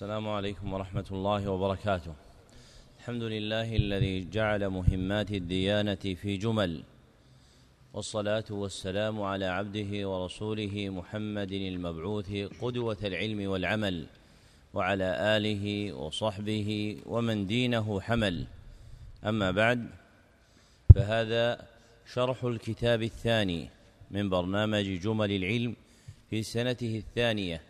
السلام عليكم ورحمة الله وبركاته. الحمد لله الذي جعل مهمات الديانة في جمل والصلاة والسلام على عبده ورسوله محمد المبعوث قدوة العلم والعمل وعلى آله وصحبه ومن دينه حمل. أما بعد فهذا شرح الكتاب الثاني من برنامج جمل العلم في سنته الثانية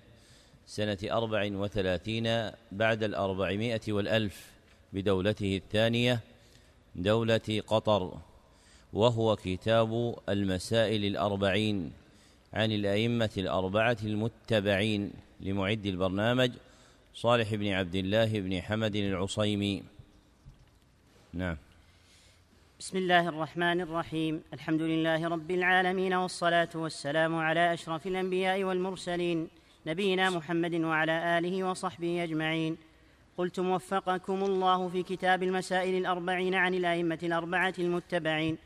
سنة أربع وثلاثين بعد الأربعمائة والألف بدولته الثانية دولة قطر وهو كتاب المسائل الأربعين عن الأئمة الأربعة المتبعين لمعد البرنامج صالح بن عبد الله بن حمد العصيمي. نعم. بسم الله الرحمن الرحيم. الحمد لله رب العالمين والصلاة والسلام على أشرف الأنبياء والمرسلين نبينا محمد وعلى آله وصحبه أجمعين. قلت وفقكم الله في كتاب المسائل الأربعين عن الأئمة الأربعة المتبعين.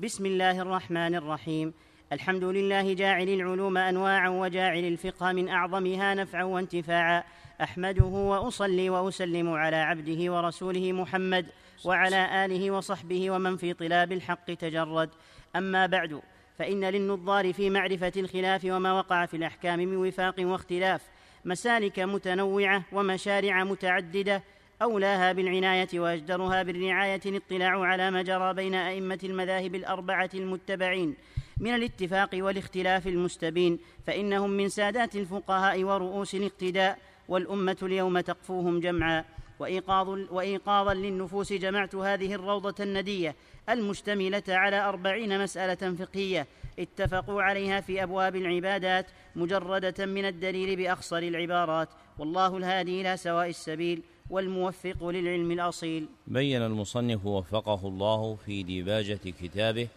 بسم الله الرحمن الرحيم. الحمد لله جاعل العلوم أنواعا وجاعل الفقه من أعظمها نفعا وانتفاعا. أحمده وأصلي وأسلم على عبده ورسوله محمد وعلى آله وصحبه ومن في طلاب الحق تجرد. أما بعد فإن للنظار في معرفة الخلاف وما وقع في الأحكام من وفاق واختلاف. مسالك متنوعة ومشارع متعددة. أولاها بالعناية وأجدرها بالرعاية الاطلاع على ما جرى بين أئمة المذاهب الأربعة المتبعين. من الاتفاق والاختلاف المستبين فإنهم من سادات الفقهاء ورؤوس الاقتداء والأمة اليوم تقفوهم جمعا. وإيقاظ وإيقاظا للنفوس جمعت هذه الروضة الندية. المشتملة على أربعين مسألة فقهية اتفقوا عليها في أبواب العبادات مجردة من الدليل بأخصر العبارات. والله الهادي إلى سواء السبيل والموفق للعلم الأصيل. بين المصنف وفقه الله في ديباجة كتابه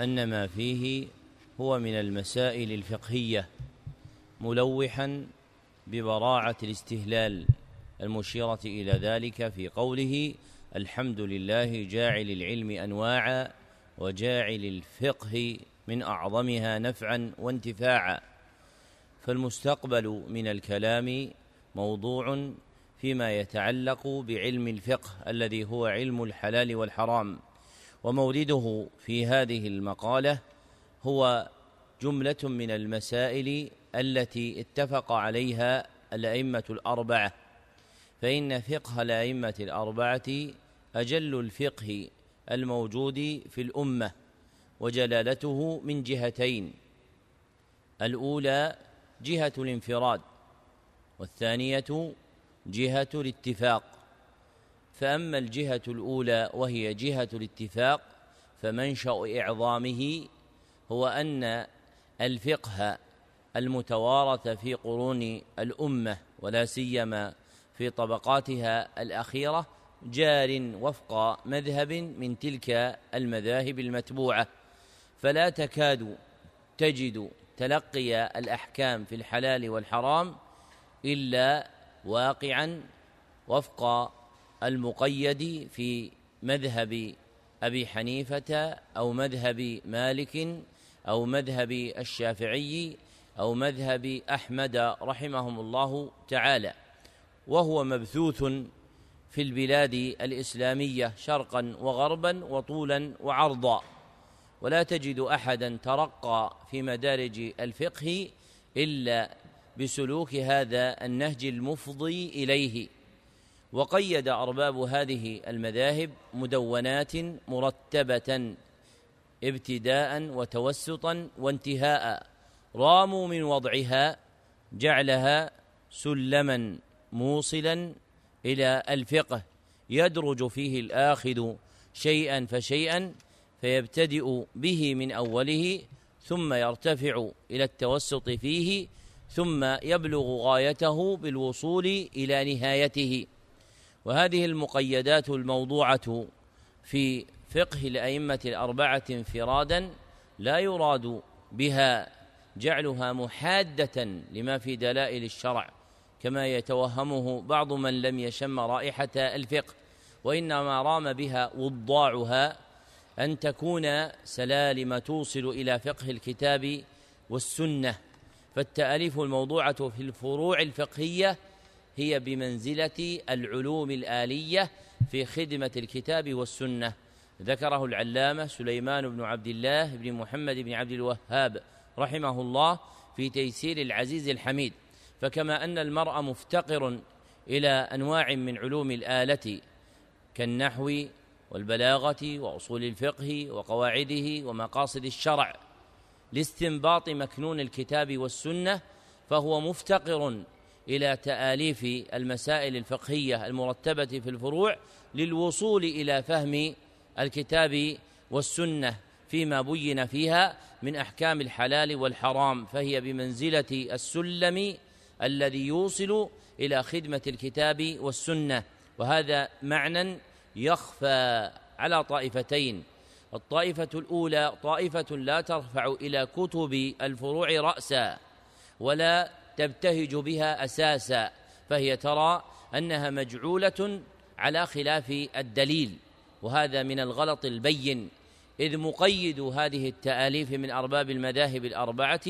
أن ما فيه هو من المسائل الفقهية ملوحا ببراعة الاستهلال المشيرة إلى ذلك في قوله الحمد لله جاعل العلم أنواعا وجاعل الفقه من أعظمها نفعا وانتفاعا. فالمستقبل من الكلام موضوع فيما يتعلق بعلم الفقه الذي هو علم الحلال والحرام. ومورده في هذه المقالة هو جملة من المسائل التي اتفق عليها الأئمة الأربعة. فإن فقه الأئمة الأربعة أجل الفقه الموجود في الأمة وجلالته من جهتين. الأولى جهة الانفراد والثانية جهة الاتفاق. فأما الجهة الأولى وهي جهة الاتفاق فمنشأ إعظامه هو أن الفقه المتوارث في قرون الأمة ولا سيما في طبقاتها الأخيرة جار وفق مذهب من تلك المذاهب المتبوعة. فلا تكاد تجد تلقي الأحكام في الحلال والحرام إلا واقعا وفق المقيد في مذهب أبي حنيفة أو مذهب مالك أو مذهب الشافعي أو مذهب أحمد رحمهم الله تعالى. وهو مبثوث في البلاد الإسلامية شرقا وغربا وطولا وعرضا. ولا تجد أحدا ترقى في مدارج الفقه إلا بسلوك هذا النهج المفضي إليه. وقيد أرباب هذه المذاهب مدونات مرتبة ابتداء وتوسطا وانتهاء. راموا من وضعها جعلها سلما موصلا إلى الفقه يدرج فيه الآخذ شيئا فشيئا فيبتدئ به من أوله ثم يرتفع إلى التوسط فيه ثم يبلغ غايته بالوصول إلى نهايته. وهذه المقيدات الموضوعة في فقه الأئمة الأربعة انفرادا لا يراد بها جعلها محادة لما في دلائل الشرع. كما يتوهمه بعض من لم يشم رائحة الفقه وإنما رام بها وضاعها أن تكون سلالم توصل إلى فقه الكتاب والسنة. فالتأليف الموضوعة في الفروع الفقهية هي بمنزلة العلوم الآلية في خدمة الكتاب والسنة. ذكره العلامة سليمان بن عبد الله بن محمد بن عبد الوهاب رحمه الله في تيسير العزيز الحميد. فكما أن المرء مفتقر إلى أنواع من علوم الآلة كالنحو والبلاغة وأصول الفقه وقواعده ومقاصد الشرع لاستنباط مكنون الكتاب والسنة فهو مفتقر إلى تآليف المسائل الفقهية المرتبة في الفروع للوصول إلى فهم الكتاب والسنة فيما بين فيها من أحكام الحلال والحرام فهي بمنزلة السلم الذي يوصل إلى خدمة الكتاب والسنة. وهذا معنى يخفى على طائفتين. الطائفة الأولى طائفة لا ترفع إلى كتب الفروع رأسا ولا تبتهج بها أساسا فهي ترى أنها مجعولة على خلاف الدليل وهذا من الغلط البين. إذ مقيد هذه التآليف من أرباب المذاهب الأربعة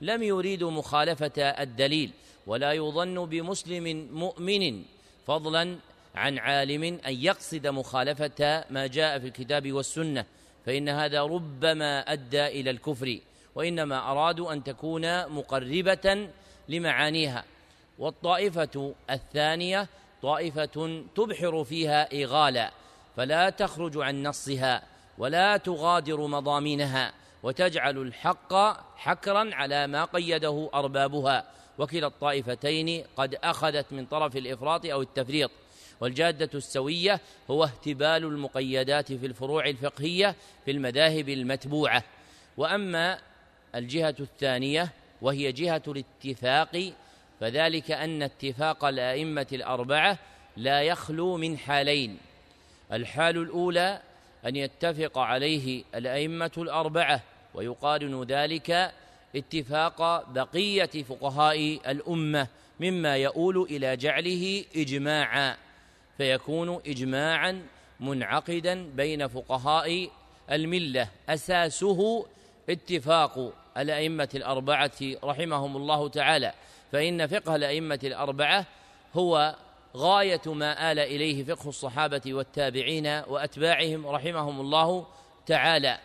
لم يريدوا مخالفة الدليل ولا يظن بمسلم مؤمن فضلا عن عالم أن يقصد مخالفة ما جاء في الكتاب والسنة فإن هذا ربما أدى إلى الكفر وإنما أرادوا أن تكون مقربة لمعانيها. والطائفة الثانية طائفة تبحر فيها إغالا فلا تخرج عن نصها. ولا تغادر مضامينها وتجعل الحق حكرا على ما قيده أربابها. وكلا الطائفتين قد أخذت من طرف الإفراط أو التفريط. والجادة السوية هو اهتبال المقيدات في الفروع الفقهية في المذاهب المتبوعة. وأما الجهة الثانية وهي جهة الاتفاق فذلك أن اتفاق الأئمة الأربعة لا يخلو من حالين. الحال الأولى أن يتفق عليه الأئمة الأربعة ويقارن ذلك اتفاق بقية فقهاء الأمة مما يؤول إلى جعله إجماعا فيكون إجماعا منعقدا بين فقهاء الملة. أساسه اتفاق الأئمة الأربعة رحمهم الله تعالى فإن فقه الأئمة الأربعة هو غاية ما آل إليه فقه الصحابة والتابعين وأتباعهم رحمهم الله تعالى.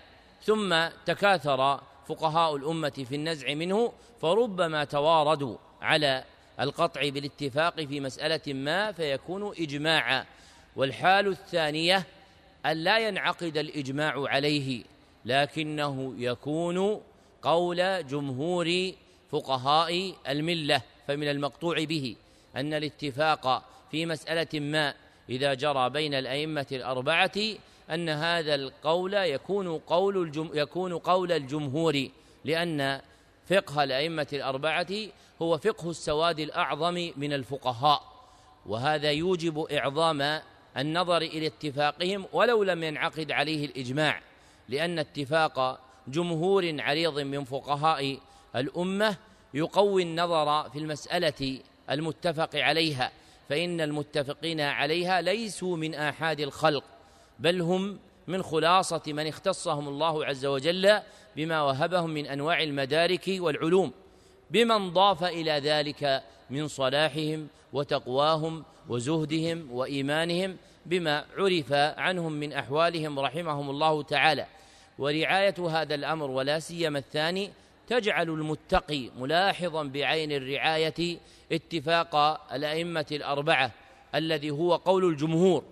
ثم تكاثر فقهاء الأمة في النزع منه فربما تواردوا على القطع بالاتفاق في مسألة ما فيكون إجماعا. والحال الثانية أن لا ينعقد الإجماع عليه لكنه يكون قول جمهور فقهاء الملة فمن المقطوع به أن الاتفاق في مسألة ما إذا جرى بين الأئمة الأربعة أن هذا القول يكون قول الجم يكون قول الجمهور لأن فقه الأئمة الأربعة هو فقه السواد الأعظم من الفقهاء وهذا يوجب إعظام النظر إلى اتفاقهم ولو لم ينعقد عليه الإجماع لأن اتفاق جمهور عريض من فقهاء الأمة يقوي النظر في المسألة المتفق عليها. فإن المتفقين عليها ليسوا من آحاد الخلق بل هم من خلاصة من اختصهم الله عز وجل بما وهبهم من أنواع المدارك والعلوم بمن ضاف إلى ذلك من صلاحهم وتقواهم وزهدهم وإيمانهم بما عرف عنهم من أحوالهم رحمهم الله تعالى. ورعاية هذا الأمر ولا سيما الثاني تجعل المتقي ملاحظا بعين الرعاية اتفاق الأئمة الأربعة الذي هو قول الجمهور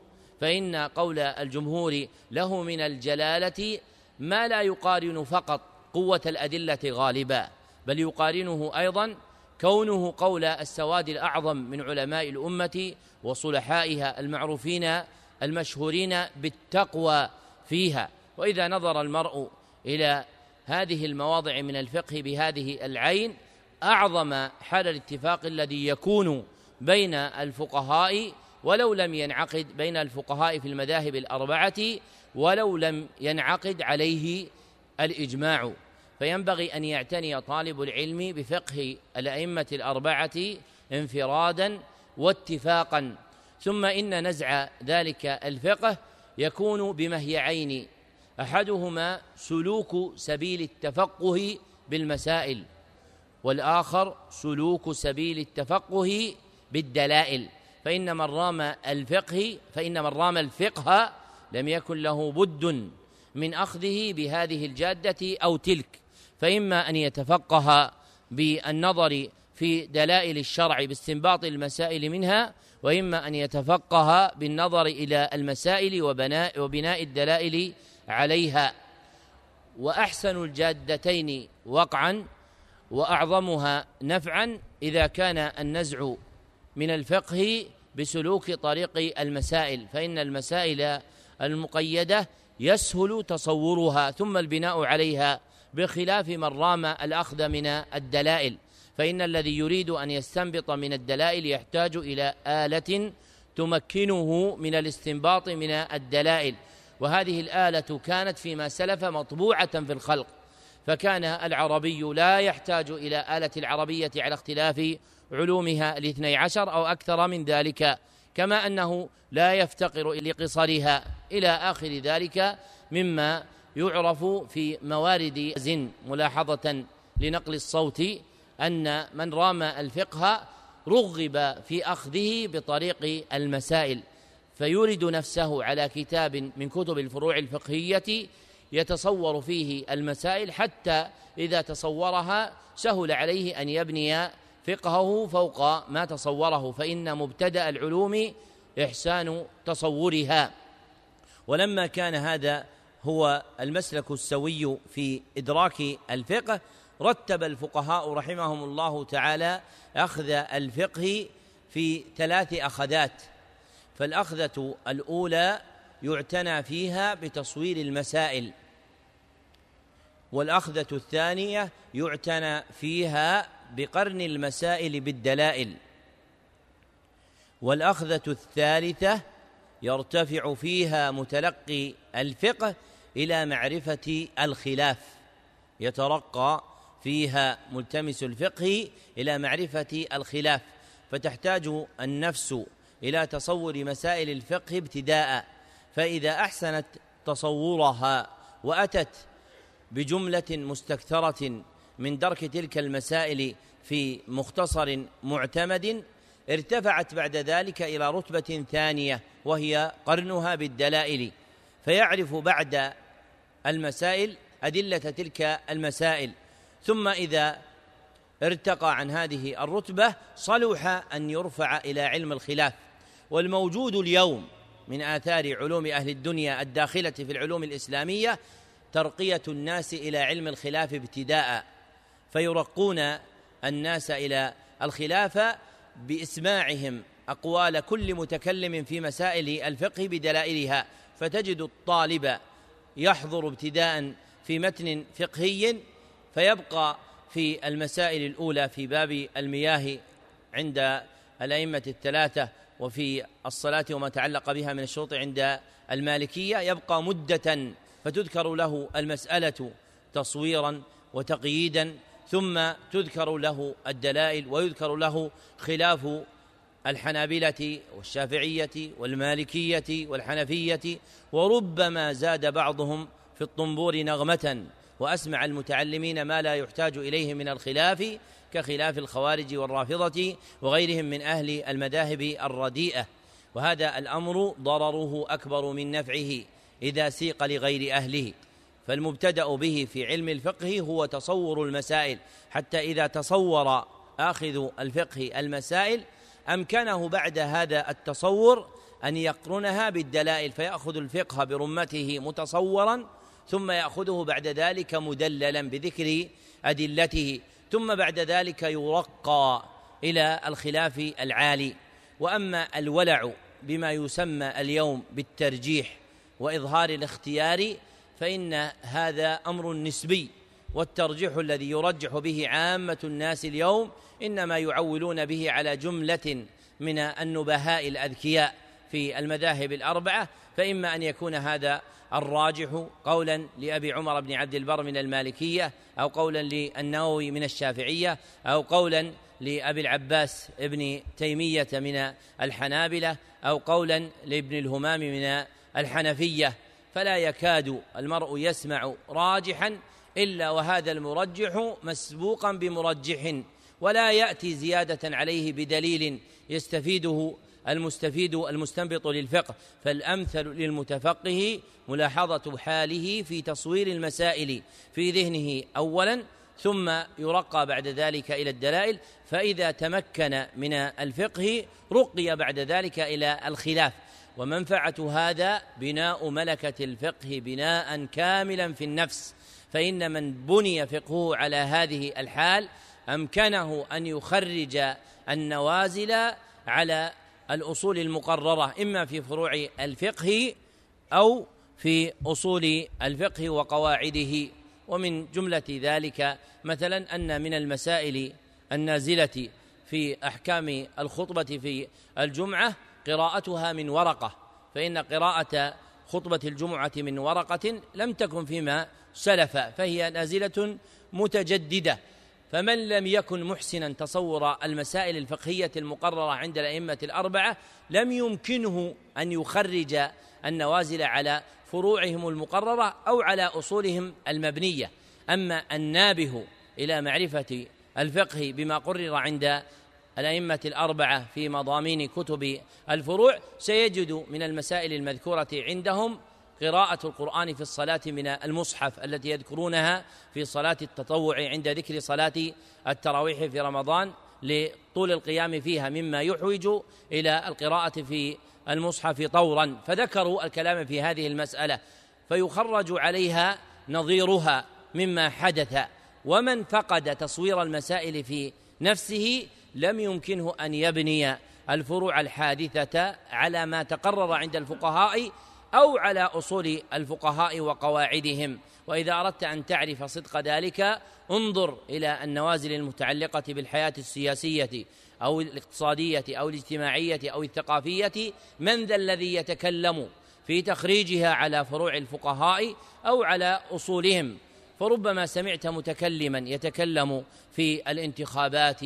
فإن قول الجمهور له من الجلالة ما لا يقارن فقط قوة الأدلة غالبا بل يقارنه أيضا كونه قول السواد الأعظم من علماء الأمة وصلحائها المعروفين المشهورين بالتقوى فيها. وإذا نظر المرء إلى هذه المواضع من الفقه بهذه العين أعظم حال الاتفاق الذي يكون بين الفقهاء ولو لم ينعقد بين الفقهاء في المذاهب الأربعة ولو لم ينعقد عليه الإجماع. فينبغي أن يعتني طالب العلم بفقه الأئمة الأربعة انفرادا واتفاقا. ثم إن نزع ذلك الفقه يكون بمهيعين. أحدهما سلوك سبيل التفقه بالمسائل. والآخر سلوك سبيل التفقه بالدلائل. فإن من رام الفقه فإن من رام الفقه لم يكن له بد من أخذه بهذه الجادة أو تلك. فإما أن يتفقه بالنظر في دلائل الشرع باستنباط المسائل منها وإما أن يتفقه بالنظر إلى المسائل وبناء وبناء الدلائل عليها. وأحسن الجادتين وقعا وأعظمها نفعا إذا كان النزع من الفقه بسلوك طريق المسائل فإن المسائل المقيدة يسهل تصورها ثم البناء عليها بخلاف من رام الأخذ من الدلائل. فإن الذي يريد أن يستنبط من الدلائل يحتاج إلى آلة تمكنه من الاستنباط من الدلائل. وهذه الآلة كانت فيما سلف مطبوعة في الخلق. فكان العربي لا يحتاج إلى آلة العربية على اختلاف علومها الاثني عشر أو أكثر من ذلك كما أنه لا يفتقر لقصرها إلى آخر ذلك مما يعرف في موارد زن. ملاحظة لنقل الصوت أن من رام الفقه رغب في أخذه بطريق المسائل فيورد نفسه على كتاب من كتب الفروع الفقهية يتصور فيه المسائل حتى إذا تصورها سهل عليه أن يبني فقهه فوق ما تصوره فإن مبتدأ العلوم إحسان تصورها. ولما كان هذا هو المسلك السوي في إدراك الفقه رتب الفقهاء رحمهم الله تعالى أخذ الفقه في ثلاث أخذات. فالأخذة الأولى يعتنى فيها بتصوير المسائل. والأخذة الثانية يعتنى فيها بقرن المسائل بالدلائل. والأخذة الثالثة يرتفع فيها متلقي الفقه إلى معرفة الخلاف. يترقى فيها ملتمس الفقه إلى معرفة الخلاف. فتحتاج النفس إلى تصور مسائل الفقه ابتداء. فإذا أحسنت تصورها وأتت بجملة مستكثرة من درك تلك المسائل في مختصر معتمد ارتفعت بعد ذلك إلى رتبة ثانية وهي قرنها بالدلائل. فيعرف بعد المسائل أدلة تلك المسائل. ثم إذا ارتقى عن هذه الرتبة صلح أن يرفع إلى علم الخلاف. والموجود اليوم من آثار علوم أهل الدنيا الداخلة في العلوم الإسلامية ترقية الناس إلى علم الخلاف ابتداء فيرقون الناس إلى الخلافة بإسماعهم أقوال كل متكلم في مسائل الفقه بدلائلها فتجد الطالب يحضر ابتداء في متن فقهي فيبقى في المسائل الأولى في باب المياه عند الأئمة الثلاثة وفي الصلاة وما تعلق بها من الشروط عند المالكية يبقى مدة فتذكر له المسألة تصويرا وتقييدا ثم تذكر له الدلائل ويذكر له خلاف الحنابلة والشافعية والمالكية والحنفية وربما زاد بعضهم في الطنبور نغمة وأسمع المتعلمين ما لا يحتاج إليه من الخلاف كخلاف الخوارج والرافضة وغيرهم من أهل المذاهب الرديئة. وهذا الأمر ضرره أكبر من نفعه. إذا سيق لغير أهله فالمبتدأ به في علم الفقه هو تصور المسائل حتى إذا تصور آخذ الفقه المسائل أمكنه بعد هذا التصور أن يقرنها بالدلائل فيأخذ الفقه برمته متصورا ثم يأخذه بعد ذلك مدللا بذكر أدلته ثم بعد ذلك يرقى إلى الخلاف العالي. وأما الولع بما يسمى اليوم بالترجيح وإظهار الاختيار فإن هذا أمر نسبي والترجيح الذي يرجح به عامة الناس اليوم إنما يعولون به على جملة من النبهاء الأذكياء في المذاهب الأربعة فإما أن يكون هذا الراجح قولا لأبي عمر بن عبد البر من المالكية أو قولا للنووي من الشافعية أو قولا لأبي العباس ابن تيمية من الحنابلة أو قولا لابن الهمام من الحنفية فلا يكاد المرء يسمع راجحا إلا وهذا المرجح مسبوقا بمرجح ولا يأتي زيادة عليه بدليل يستفيده المستفيد المستنبط للفقه. فالأمثل للمتفقه ملاحظة حاله في تصوير المسائل في ذهنه اولا ثم يرقى بعد ذلك إلى الدلائل فإذا تمكن من الفقه رقي بعد ذلك إلى الخلاف. ومنفعة هذا بناء ملكة الفقه بناء كاملا في النفس فإن من بني فقهه على هذه الحال أمكنه أن يخرج النوازل على الأصول المقررة إما في فروع الفقه أو في أصول الفقه وقواعده. ومن جملة ذلك مثلا أن من المسائل النازلة في أحكام الخطبة في الجمعة قراءتها من ورقة فإن قراءة خطبة الجمعة من ورقة لم تكن فيما سلف فهي نازلة متجددة. فمن لم يكن محسنا تصور المسائل الفقهية المقررة عند الأئمة الأربعة لم يمكنه أن يخرج النوازل على فروعهم المقررة أو على أصولهم المبنية. أما النابه إلى معرفة الفقه بما قرر عند الأئمة الأربعة في مضامين كتب الفروع سيجد من المسائل المذكورة عندهم قراءة القرآن في الصلاة من المصحف التي يذكرونها في صلاة التطوع عند ذكر صلاة التراويح في رمضان لطول القيام فيها مما يحوج إلى القراءة في المصحف طورا. فذكروا الكلام في هذه المسألة فيخرج عليها نظيرها مما حدث. ومن فقد تصوير المسائل في نفسه لم يمكنه أن يبني الفروع الحادثة على ما تقرر عند الفقهاء أو على أصول الفقهاء وقواعدهم. وإذا أردت أن تعرف صدق ذلك انظر إلى النوازل المتعلقة بالحياة السياسية أو الاقتصادية أو الاجتماعية أو الثقافية. من ذا الذي يتكلم في تخريجها على فروع الفقهاء أو على أصولهم؟ فربما سمعت متكلما يتكلم في الانتخابات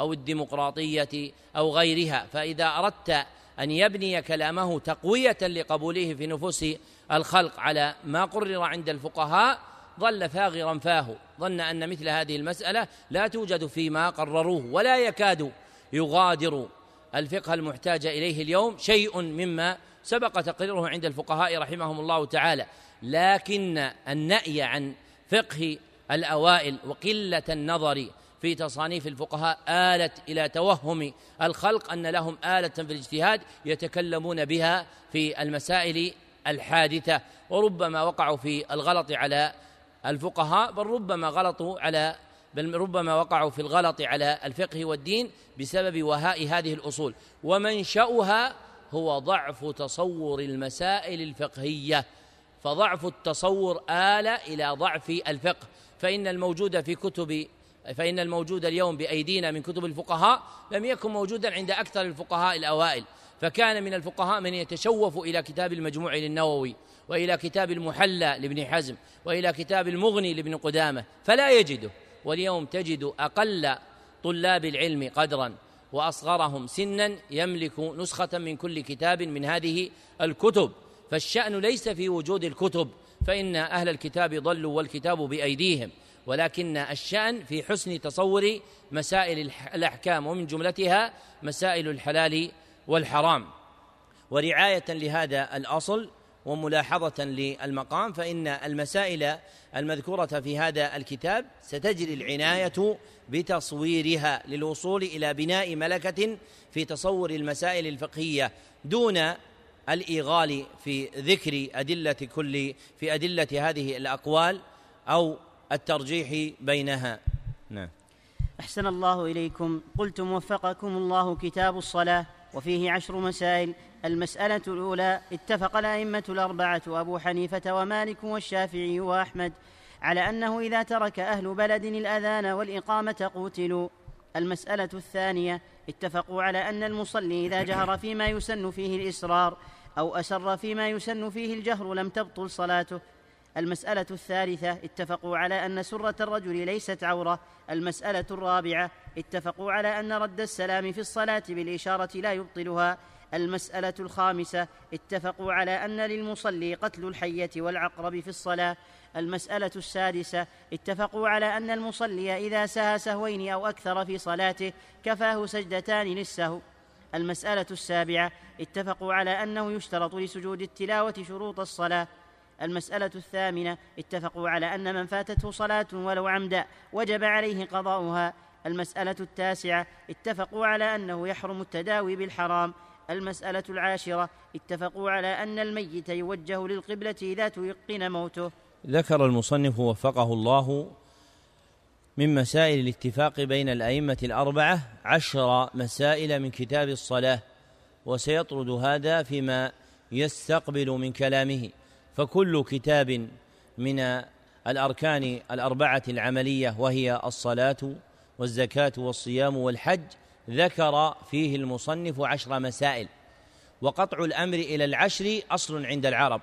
أو الديمقراطية أو غيرها فإذا أردت أن يبني كلامه تقوية لقبوله في نفوس الخلق على ما قرر عند الفقهاء ظل فاغرا فاه ظن أن مثل هذه المسألة لا توجد فيما قرروه ولا يكاد يغادر الفقه المحتاج إليه اليوم شيء مما سبق تقريره عند الفقهاء رحمهم الله تعالى لكن النأي عن فقه الأوائل وقلة النظر في تصانيف الفقهاء آلت إلى توهم الخلق أن لهم آلة في الاجتهاد يتكلمون بها في المسائل الحادثة. وربما وقعوا في الغلط على الفقهاء بل ربما غلطوا على بل ربما وقعوا في الغلط على الفقه والدين بسبب وهاء هذه الأصول. ومنشأها هو ضعف تصور المسائل الفقهية. فضعف التصور آل إلى ضعف الفقه. فإن الموجود في كتب فإن الموجود اليوم بأيدينا من كتب الفقهاء لم يكن موجودا عند أكثر الفقهاء الأوائل. فكان من الفقهاء من يتشوف إلى كتاب المجموع للنووي وإلى كتاب المحلى لابن حزم وإلى كتاب المغني لابن قدامة فلا يجده. واليوم تجد أقل طلاب العلم قدرا وأصغرهم سنا يملك نسخة من كل كتاب من هذه الكتب. فالشأن ليس في وجود الكتب فإن أهل الكتاب ضلوا والكتاب بأيديهم ولكن الشأن في حسن تصور مسائل الأحكام ومن جملتها مسائل الحلال والحرام. ورعاية لهذا الأصل وملاحظة للمقام فإن المسائل المذكورة في هذا الكتاب ستجري العناية بتصويرها للوصول إلى بناء ملكة في تصور المسائل الفقهية دون الإيغال في ذكر أدلة كل في أدلة هذه الأقوال أو الترجيح بينها. نعم. أحسن الله إليكم. قلتم وفقكم الله كتاب الصلاة وفيه عشر مسائل. المسألة الأولى اتفق الأئمة الأربعة أبو حنيفة ومالك والشافعي وأحمد على أنه إذا ترك أهل بلد الأذان والإقامة قوتلوا المسألة الثانية اتفقوا على أن المصلي إذا جهر فيما يسن فيه الإسرار. أو أسر فيما يسن فيه الجهر لم تبطل صلاته. المسألة الثالثة اتفقوا على أن سرة الرجل ليست عورة. المسألة الرابعة اتفقوا على أن رد السلام في الصلاة بالإشارة لا يبطلها. المسألة الخامسة اتفقوا على أن للمصلي قتل الحية والعقرب في الصلاة. المسألة السادسة اتفقوا على أن المصلي إذا سهى سهوين أو أكثر في صلاته كفاه سجدتان للسهو. المسألة السابعة اتفقوا على أنه يشترط لسجود التلاوة شروط الصلاة. المسألة الثامنة اتفقوا على أن من فاتته صلاة ولو عمدا وجب عليه قضاؤها. المسألة التاسعة اتفقوا على أنه يحرم التداوي بالحرام. المسألة العاشرة اتفقوا على أن الميت يوجه للقبلة إذا تيقن موته. ذكر المصنف وفقه الله من مسائل الاتفاق بين الأئمة الأربعة عشر مسائل من كتاب الصلاة وسيطرد هذا فيما يستقبل من كلامه. فكل كتاب من الأركان الأربعة العملية وهي الصلاة والزكاة والصيام والحج ذكر فيه المصنف عشر مسائل. وقطع الأمر إلى العشر أصل عند العرب.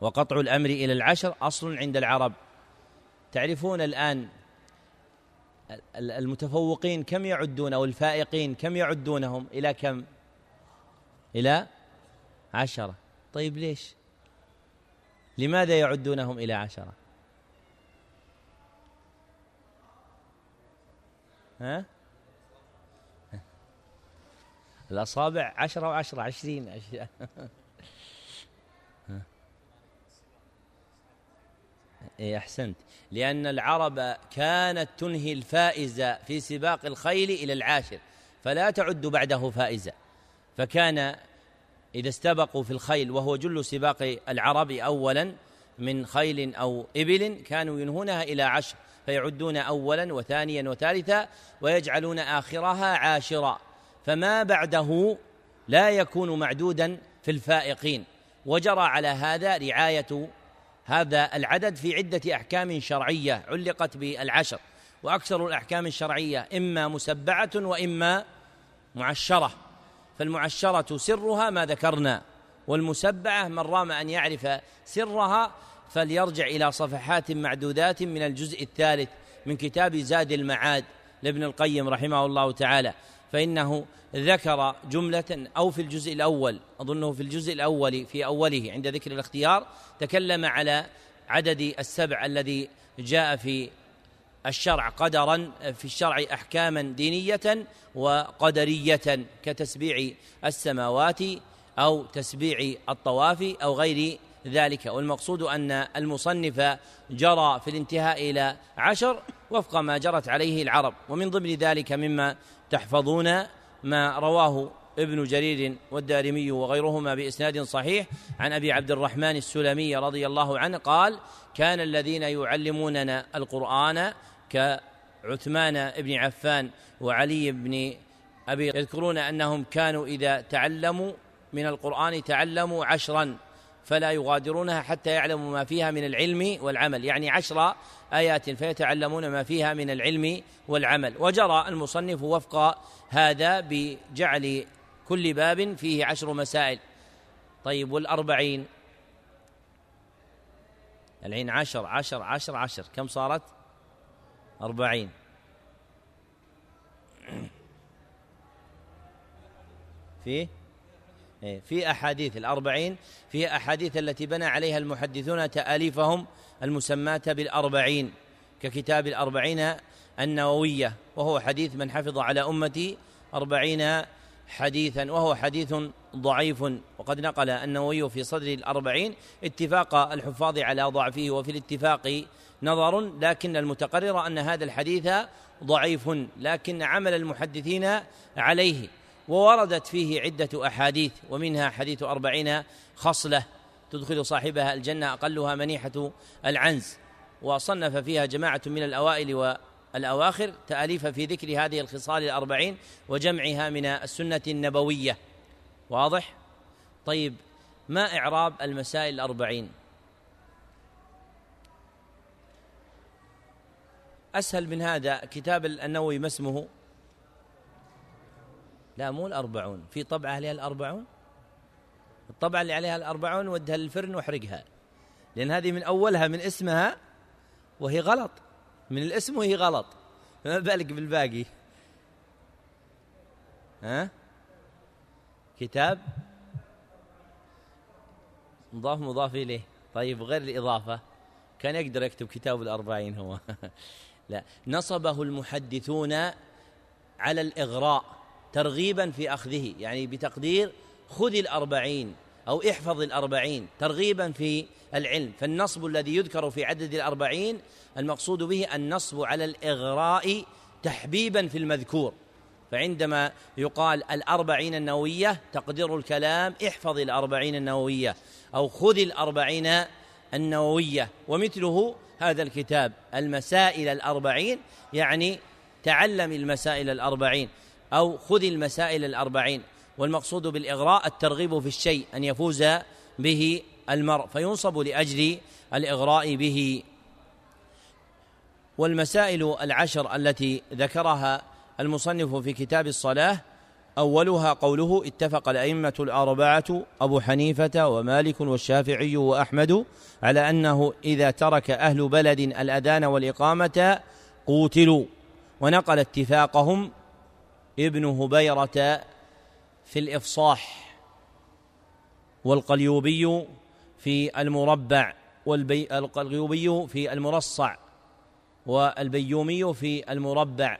وقطع الأمر إلى العشر أصل عند العرب. تعرفون الآن المتفوقين كم يعدون أو الفائقين كم يعدونهم إلى كم؟ إلى عشرة. طيب ليش؟ لماذا يعدونهم إلى عشرة؟ ها؟ الأصابع عشرة وعشرة عشرين إيه أحسنت. لأن العرب كانت تنهي الفائز في سباق الخيل إلى العاشر فلا تعد بعده فائزة. فكان إذا استبقوا في الخيل وهو جل سباق العرب أولا من خيل أو إبل كانوا ينهونها إلى عشر فيعدون أولا وثانيا وثالثا ويجعلون آخرها عاشرا. فما بعده لا يكون معدودا في الفائقين. وجرى على هذا رعاية هذا العدد في عدة أحكام شرعية علقت بالعشر وأكثر الأحكام الشرعية إما مسبعة وإما معشرة. فالمعشرة سرها ما ذكرنا والمسبعة من رام أن يعرف سرها فليرجع إلى صفحات معدودات من الجزء الثالث من كتاب زاد المعاد لابن القيم رحمه الله تعالى. فإنه ذكر جملة أو في الجزء الأول أظنه في الجزء الأول في أوله عند ذكر الاختيار تكلم على عدد السبع الذي جاء في الشرع قدرا في الشرع احكاما دينية وقدرية كتسبيع السماوات أو تسبيع الطواف أو غير ذلك. والمقصود أن المصنف جرى في الانتهاء إلى عشر وفق ما جرت عليه العرب. ومن ضمن ذلك مما تحفظون ما رواه ابن جرير والدارمي وغيرهما بإسناد صحيح عن أبي عبد الرحمن السلمي رضي الله عنه قال كان الذين يعلموننا القرآن كعثمان بن عفان وعلي بن أبي يذكرون أنهم كانوا إذا تعلموا من القرآن تعلموا عشرا فلا يغادرونها حتى يعلموا ما فيها من العلم والعمل. يعني عشر آيات فيتعلمون ما فيها من العلم والعمل. وجرى المصنف وفق هذا بجعل كل باب فيه عشر مسائل. طيب والأربعين؟ العين عشر عشر عشر عشر. كم صارت؟ أربعين. فيه إيه، في أحاديث الأربعين في أحاديث التي بنى عليها المحدثون تآليفهم المسماة بالأربعين ككتاب الأربعين النووية وهو حديث من حفظ على أمتي أربعين حديثا وهو حديث ضعيف. وقد نقل النووي في صدر الأربعين اتفاق الحفاظ على ضعفه وفي الاتفاق نظر لكن المتقرر أن هذا الحديث ضعيف لكن عمل المحدثين عليه. ووردت فيه عدة أحاديث ومنها حديث أربعين خصلة. تدخل صاحبها الجنة أقلها منيحة العنز. وصنف فيها جماعة من الأوائل والأواخر تأليف في ذكر هذه الخصال الأربعين وجمعها من السنة النبوية. واضح؟ طيب ما إعراب المسائل الأربعين؟ أسهل من هذا كتاب النووي ما اسمه؟ لا مو الأربعون. في طبعة عليها الأربعون الطبعة اللي عليها الأربعون ودها للفرن واحرقها. لأن هذه من أولها من اسمها وهي غلط. من الاسم وهي غلط. فما بالك بالباقي. ها؟ كتاب. مضاف مضاف إليه. طيب غير الإضافة. كان يقدر يكتب كتاب الأربعين هو. لا. نصبه المحدثون على الإغراء ترغيبا في أخذه. يعني بتقدير خذ الأربعين أو احفظ الأربعين ترغيبا في العلم. فالنصب الذي يذكر في عدد الأربعين المقصود به النصب على الإغراء تحبيبا في المذكور. فعندما يقال الأربعين النووية تقدير الكلام احفظ الأربعين النووية أو خذ الأربعين النووية. ومثله هذا الكتاب المسائل الأربعين يعني تعلم المسائل الأربعين أو خذ المسائل الأربعين. والمقصود بالإغراء الترغيب في الشيء أن يفوز به المرء فينصب لأجل الإغراء به. والمسائل العشر التي ذكرها المصنف في كتاب الصلاة أولها قوله اتفق الأئمة الأربعة أبو حنيفة ومالك والشافعي وأحمد على أنه إذا ترك أهل بلد الأذان والإقامة قوتلوا. ونقل اتفاقهم ابن هبيرة في الإفصاح والقليوبي في المربع والقليوبي في المرصع والبيومي في المربع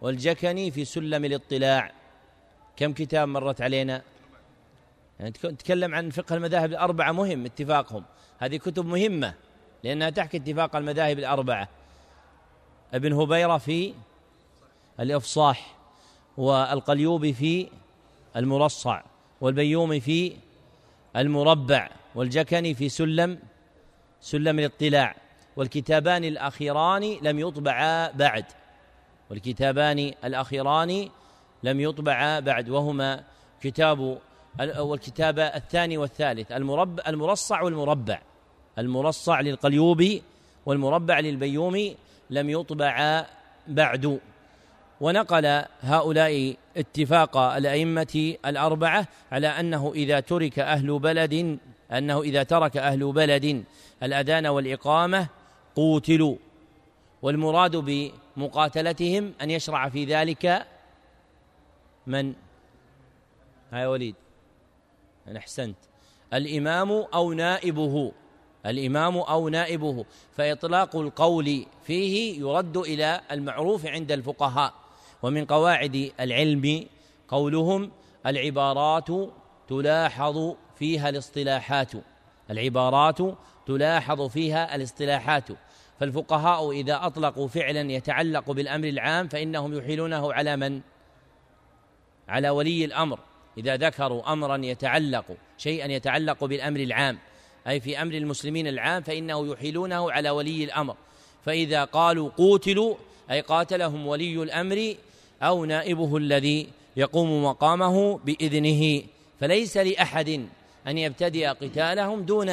والجكني في سلم الاطلاع. كم كتاب مرت علينا؟ يعني عن فقه المذاهب الأربعة مهم اتفاقهم. هذه كتب مهمة لأنها تحكي اتفاق المذاهب الأربعة. ابن هبيرة في الإفصاح والقليوبي في المرصع والبيومي في المربع والجكني في سلم سلم الاطلاع. والكتابان الأخيران لم يطبعا بعد. والكتابان الأخيران لم يطبعا بعد. وهما كتاب والكتاب الثاني والثالث. المربع المرصع والمربع. المرصع للقليوبي والمربع للبيومي لم يطبعا بعد. ونقل هؤلاء اتفاق الأئمة الأربعة على أنه إذا ترك أهل بلد أنه إذا ترك أهل بلد الأذان والإقامة قوتلوا. والمراد بمقاتلتهم أن يشرع في ذلك من؟ هاي وليد أنا أحسنت. الإمام أو نائبه الإمام أو نائبه. فإطلاق القول فيه يرد إلى المعروف عند الفقهاء. ومن قواعد العلم قولهم العبارات تلاحظ فيها الاصطلاحات. العبارات تلاحظ فيها الاصطلاحات. فالفقهاء إذا أطلقوا فعلا يتعلق بالأمر العام فإنهم يحيلونه على من؟ على ولي الأمر. إذا ذكروا أمرا يتعلق شيئا يتعلق بالأمر العام. أي في أمر المسلمين العام فإنه يحيلونه على ولي الأمر. فإذا قالوا قوتلوا أي قاتلهم ولي الأمر أو نائبه الذي يقوم مقامه بإذنه. فليس لأحد أن يبتدئ قتالهم دون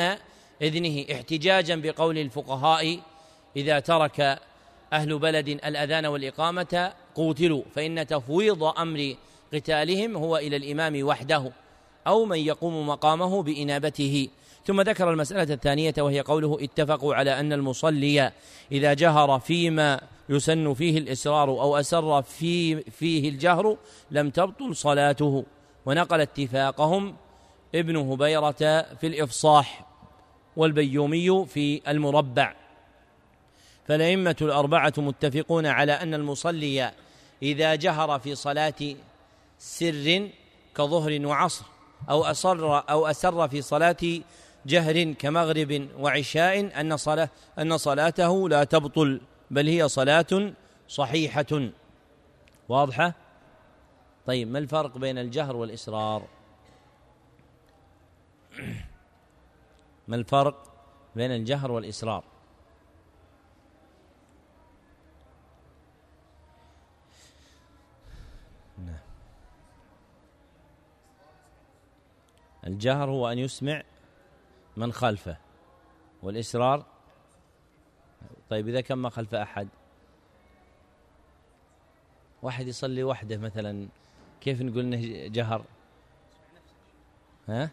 إذنه. احتجاجا بقول الفقهاء إذا ترك أهل بلد الأذان والإقامة قوتلوا فإن تفويض أمر قتالهم هو إلى الإمام وحده أو من يقوم مقامه بإنابته. ثم ذكر المسألة الثانية وهي قوله اتفقوا على أن المصلي إذا جهر فيما يسن فيه الإسرار أو أسر في فيه الجهر لم تبطل صلاته. ونقل اتفاقهم ابن هبيرة في الإفصاح والبيومي في المربع. فالأئمة الأربعة متفقون على أن المصلي إذا جهر في صلاة سر كظهر وعصر أو أصر أو أسر في صلاة جهر كمغرب وعشاء أن صلاة أن صلاته لا تبطل بل هي صلاة صحيحة واضحة؟ طيب ما الفرق بين الجهر والإسرار؟ ما الفرق بين الجهر والإسرار؟ نعم. الجهر هو أن يسمع من خلفه. والإسرار طيب إذا كان ما خلف أحد؟ واحد يصلي وحده مثلا كيف نقول إنه جهر؟ ها؟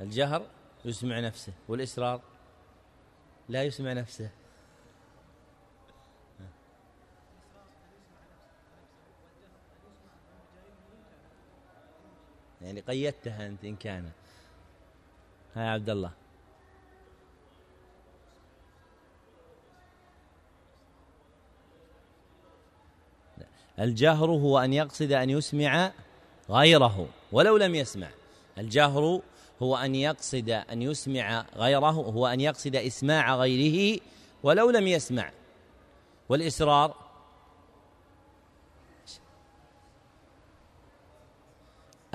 الجهر يسمع نفسه والإسرار لا يسمع نفسه. يعني قيدتها أنت إن كان ها يا عبد الله. الجهر هو أن يقصد أن يسمع غيره ولو لم يسمع. الجهر هو أن يقصد أن يسمع غيره هو أن يقصد إسماع غيره ولو لم يسمع. والإسرار؟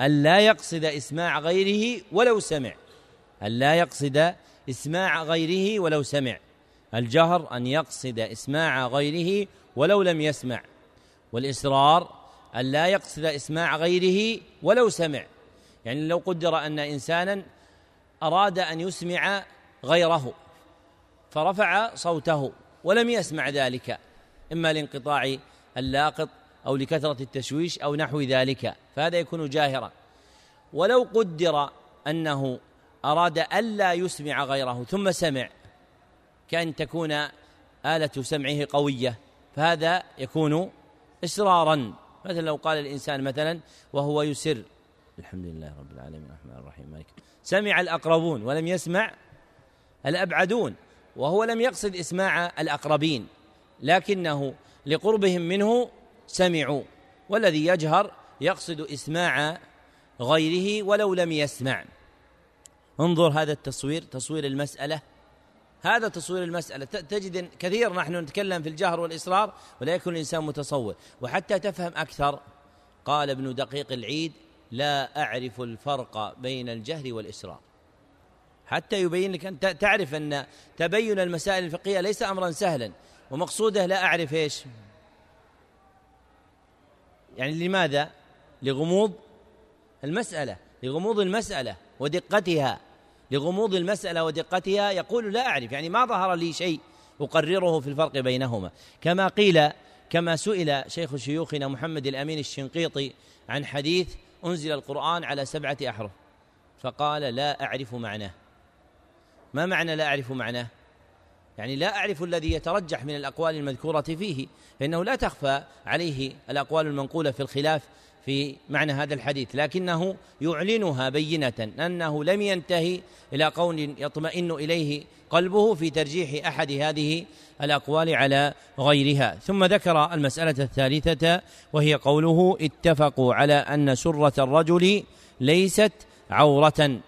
أن لا يقصد إسماع غيره ولو سمع. أن لا يقصد إسماع غيره ولو سمع. الجهر أن يقصد إسماع غيره ولو لم يسمع. والإسرار أن لا يقصد إسماع غيره ولو سمع. يعني لو قدر أن إنسانا أراد أن يسمع غيره فرفع صوته ولم يسمع ذلك. إما لانقطاع اللاقط أو لكثرة التشويش أو نحو ذلك. فهذا يكون جاهرا. ولو قدر أنه أراد ألا يسمع غيره ثم سمع كأن تكون آلة سمعه قوية فهذا يكون إسرارا. مثلا لو قال الإنسان مثلا وهو يسر الحمد لله رب العالمين الرحمن الرحيم مالك. سمع الأقربون ولم يسمع الأبعدون وهو لم يقصد إسماع الأقربين لكنه لقربهم منه سمعوا والذي يجهر يقصد إسماع غيره ولو لم يسمع. انظر هذا التصوير تصوير المسألة. هذا تصوير المسألة. تجد كثير نحن نتكلم في الجهر والإصرار ولا يكون الإنسان متصور. وحتى تفهم أكثر قال ابن دقيق العيد لا أعرف الفرق بين الجهر والإصرار. حتى يبين لك أن تعرف أن تبين المسائل الفقهية ليس أمرا سهلا ومقصوده لا أعرف إيش. يعني لماذا؟ لغموض المسألة لغموض المسألة. ودقتها لغموض المسألة ودقتها يقول لا أعرف يعني ما ظهر لي شيء أقرره في الفرق بينهما. كما قيل كما سئل شيخ شيوخنا محمد الأمين الشنقيطي عن حديث أنزل القرآن على سبعة أحرف فقال لا أعرف معناه. ما معنى لا أعرف معناه؟ يعني لا أعرف الذي يترجح من الأقوال المذكورة فيه فإنه لا تخفى عليه الأقوال المنقولة في الخلاف في معنى هذا الحديث لكنه يعلنها بينة أنه لم ينتهي إلى قول يطمئن إليه قلبه في ترجيح أحد هذه الأقوال على غيرها. ثم ذكر المسألة الثالثة وهي قوله اتفقوا على أن سرة الرجل ليست عورة.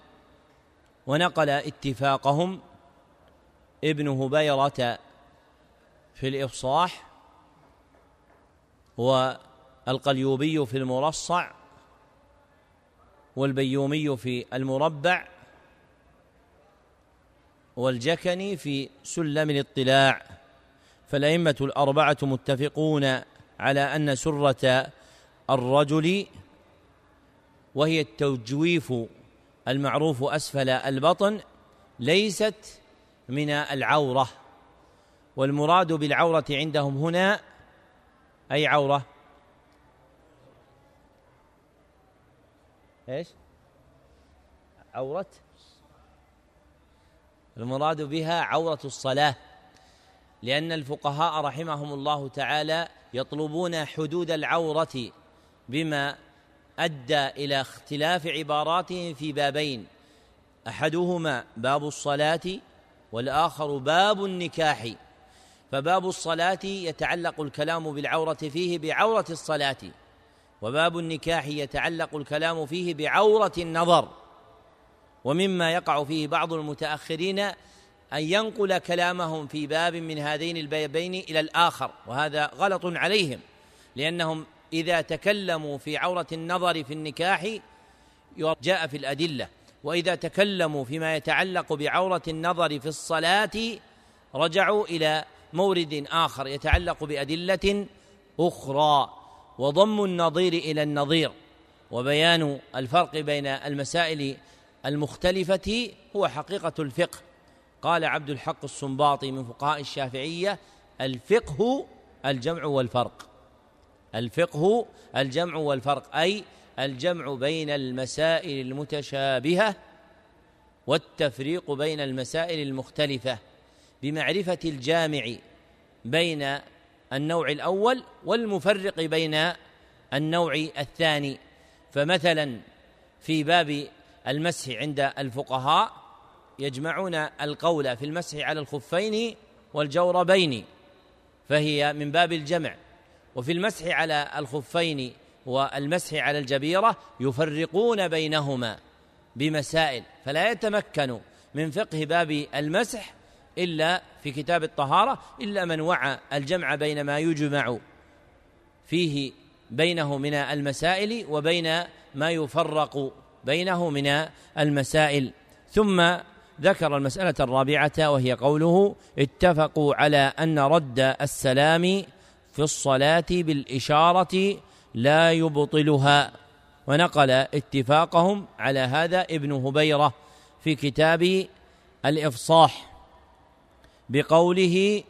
ونقل اتفاقهم ابن هبيرة في الإفصاح والقليوبي في المرصع والبيومي في المربع والجكني في سلم الاطلاع فالأئمة الأربعة متفقون على أن سرة الرجل وهي التجويف المعروف أسفل البطن ليست من العورة والمراد بالعورة عندهم هنا أي عورة؟ إيش؟ عورة. المراد بها عورة الصلاة لأن الفقهاء رحمهم الله تعالى يطلبون حدود العورة بما أدى إلى اختلاف عباراتهم في بابين. أحدهما باب الصلاة والآخر باب النكاح. فباب الصلاة يتعلق الكلام بالعورة فيه بعورة الصلاة. وباب النكاح يتعلق الكلام فيه بعورة النظر ومما يقع فيه بعض المتأخرين أن ينقل كلامهم في باب من هذين البابين إلى الآخر وهذا غلط عليهم لأنهم إذا تكلموا في عورة النظر في النكاح جاء في الأدلة وإذا تكلموا فيما يتعلق بعورة النظر في الصلاة رجعوا إلى مورد آخر يتعلق بأدلة أخرى. وضم النظير إلى النظير وبيان الفرق بين المسائل المختلفة هو حقيقة الفقه. قال عبد الحق الصنباطي من فقهاء الشافعية الفقه الجمع والفرق. الفقه الجمع والفرق أي الجمع بين المسائل المتشابهة والتفريق بين المسائل المختلفة بمعرفة الجامع بين النوع الأول والمفرق بين النوع الثاني. فمثلا في باب المسح عند الفقهاء يجمعون القول في المسح على الخفين والجوربين فهي من باب الجمع. وفي المسح على الخفين والمسح على الجبيرة يفرقون بينهما بمسائل فلا يتمكن من فقه باب المسح إلا في كتاب الطهارة إلا من وعى الجمع بين ما يجمع فيه بينه من المسائل وبين ما يفرق بينه من المسائل. ثم ذكر المسألة الرابعة وهي قوله اتفقوا على أن رد السلام في الصلاة بالإشارة لا يبطلها. ونقل اتفاقهم على هذا ابن هبيرة في كتاب الإفصاح. بقوله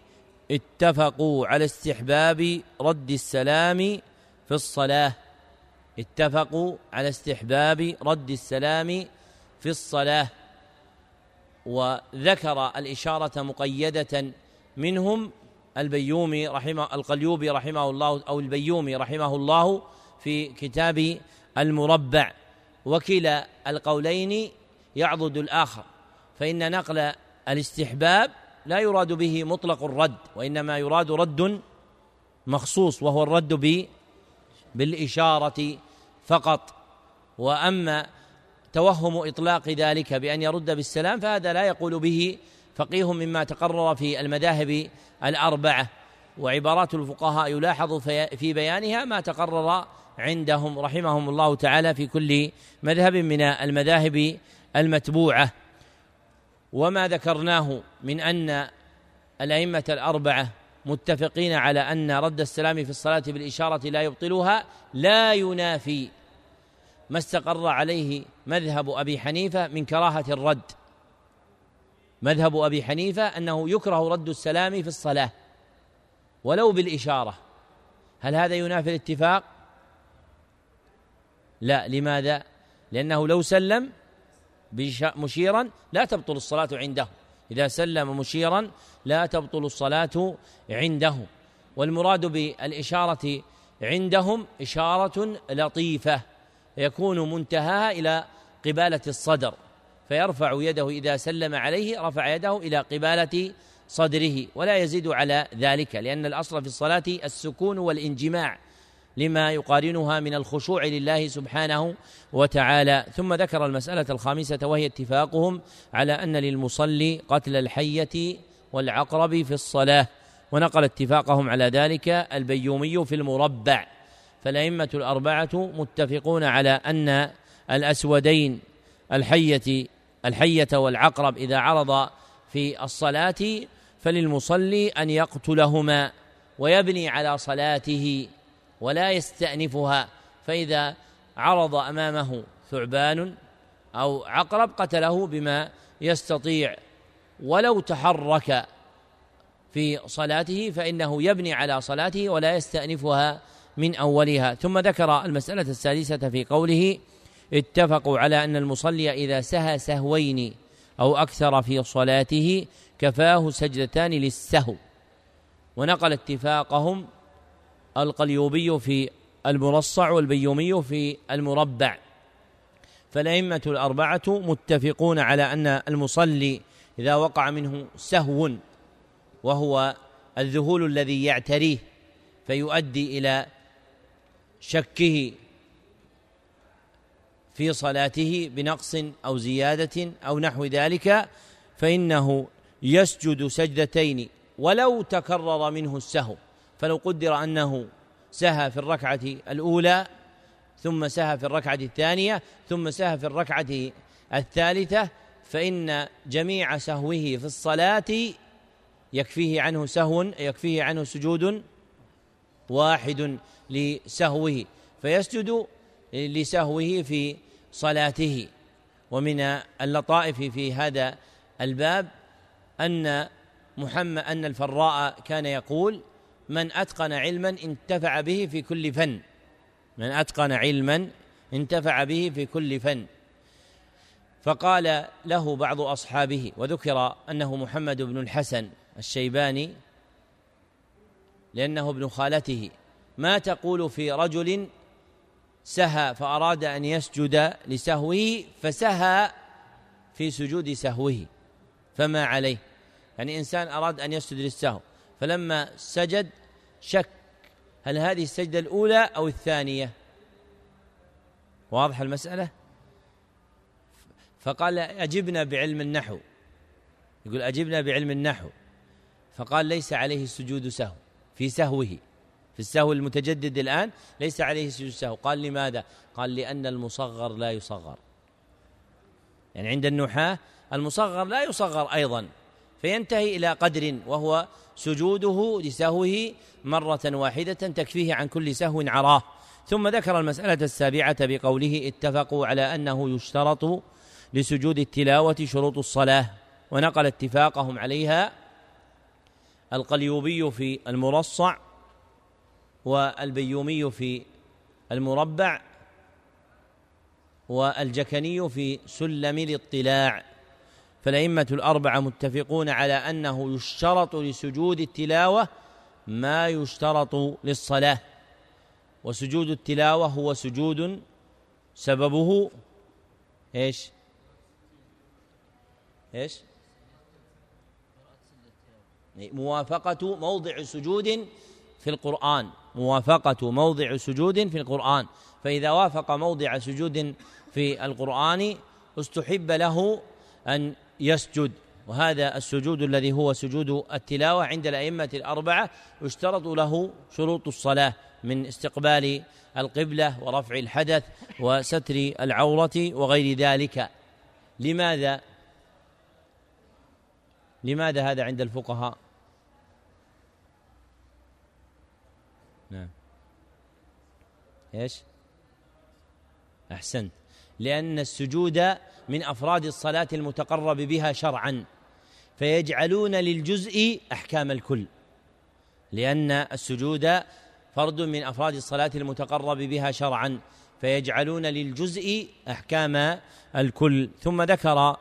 اتفقوا على استحباب رد السلام في الصلاة. اتفقوا على استحباب رد السلام في الصلاة. وذكر الإشارة مقيدة منهم البيومي رحمه القليوبي رحمه الله أو البيومي رحمه الله في كتاب المربع. وكلا القولين يعضد الآخر. فإن نقل الاستحباب لا يراد به مطلق الرد وإنما يراد رد مخصوص وهو الرد ب بالإشارة فقط. وأما توهم إطلاق ذلك بأن يرد بالسلام فهذا لا يقول به فقيه مما تقرر في المذاهب الأربعة. وعبارات الفقهاء يلاحظ في بيانها ما تقرر عندهم رحمهم الله تعالى في كل مذهب من المذاهب المتبوعة. وما ذكرناه من أن الأئمة الأربعة متفقين على أن رد السلام في الصلاة بالإشارة لا يبطلها لا ينافي ما استقر عليه مذهب أبي حنيفة من كراهة الرد. مذهب أبي حنيفة أنه يكره رد السلام في الصلاة ولو بالإشارة. هل هذا ينافي الاتفاق؟ لا. لماذا؟ لأنه لو سلم مشيرا لا تبطل الصلاة عنده. إذا سلم مشيرا لا تبطل الصلاة عنده. والمراد بالإشارة عندهم إشارة لطيفة. يكون منتهاها إلى قبالة الصدر. فيرفع يده إذا سلم عليه رفع يده إلى قبالة صدره. ولا يزيد على ذلك لأن الأصل في الصلاة السكون والانجماع. لما يقارنها من الخشوع لله سبحانه وتعالى. ثم ذكر المسألة الخامسة وهي اتفاقهم على أن للمصلي قتل الحية والعقرب في الصلاة. ونقل اتفاقهم على ذلك البيومي في المربع. فالأئمة الأربعة متفقون على أن الأسودين الحية الحية والعقرب إذا عرض في الصلاة فللمصلي أن يقتلهما ويبني على صلاته. ولا يستأنفها فإذا عرض أمامه ثعبان أو عقرب قتله بما يستطيع. ولو تحرك في صلاته فإنه يبني على صلاته ولا يستأنفها من أولها. ثم ذكر المسألة السادسة في قوله اتفقوا على أن المصلي إذا سهى سهوين أو أكثر في صلاته كفاه سجدتان للسهو. ونقل اتفاقهم القليوبي في المرصع والبيومي في المربع. فالأئمة الأربعة متفقون على أن المصلي إذا وقع منه سهو وهو الذهول الذي يعتريه فيؤدي إلى شكه في صلاته بنقص أو زيادة أو نحو ذلك فإنه يسجد سجدتين ولو تكرر منه السهو. فلو قدر أنه سهى في الركعة الأولى ثم سهى في الركعة الثانية ثم سهى في الركعة الثالثة فإن جميع سهوه في الصلاة يكفيه عنه سهو يكفيه عنه سجود واحد لسهوه فيسجد لسهوه في صلاته. ومن اللطائف في هذا الباب أن محمد أن الفراء كان يقول من أتقن علما انتفع به في كل فن. من أتقن علما انتفع به في كل فن. فقال له بعض أصحابه وذكر أنه محمد بن الحسن الشيباني لأنه ابن خالته ما تقول في رجل سهى فأراد أن يسجد لسهوه فسهى في سجود سهوه فما عليه؟ يعني إنسان أراد أن يسجد للسهو. فلما سجد شك هل هذه السجدة الأولى أو الثانية؟ واضح المسألة؟ فقال أجبنا بعلم النحو. يقول أجبنا بعلم النحو. فقال ليس عليه السجود سهو في سهوه في السهو المتجدد الآن ليس عليه سجود سهو. قال لماذا؟ قال لأن المصغر لا يصغر. يعني عند النحاة المصغر لا يصغر أيضا فينتهي إلى قدر وهو سجوده لسهوه مرة واحدة تكفيه عن كل سهو عراه. ثم ذكر المسألة السابعة بقوله اتفقوا على أنه يشترط لسجود التلاوة شروط الصلاة ونقل اتفاقهم عليها القليوبي في المرصع والبيومي في المربع والجكني في سلم الاطلاع. فالأئمة الأربعة متفقون على أنه يشترط لسجود التلاوة ما يشترط للصلاة وسجود التلاوة هو سجود سببه إيش؟ إيش؟ موافقة موضع سجود في القرآن موافقة موضع سجود في القرآن فإذا وافق موضع سجود في القرآن استحب له أن يسجد وهذا السجود الذي هو سجود التلاوة عند الأئمة الأربعة يشترط له شروط الصلاة من استقبال القبلة ورفع الحدث وستر العورة وغير ذلك. لماذا؟ لماذا هذا عند الفقهاء؟ نعم. إيش؟ أحسنت. لأن السجود من أفراد الصلاة المتقرب بها شرعا فيجعلون للجزء أحكام الكل لأن السجود فرد من أفراد الصلاة المتقرب بها شرعا فيجعلون للجزء أحكام الكل. ثم ذكر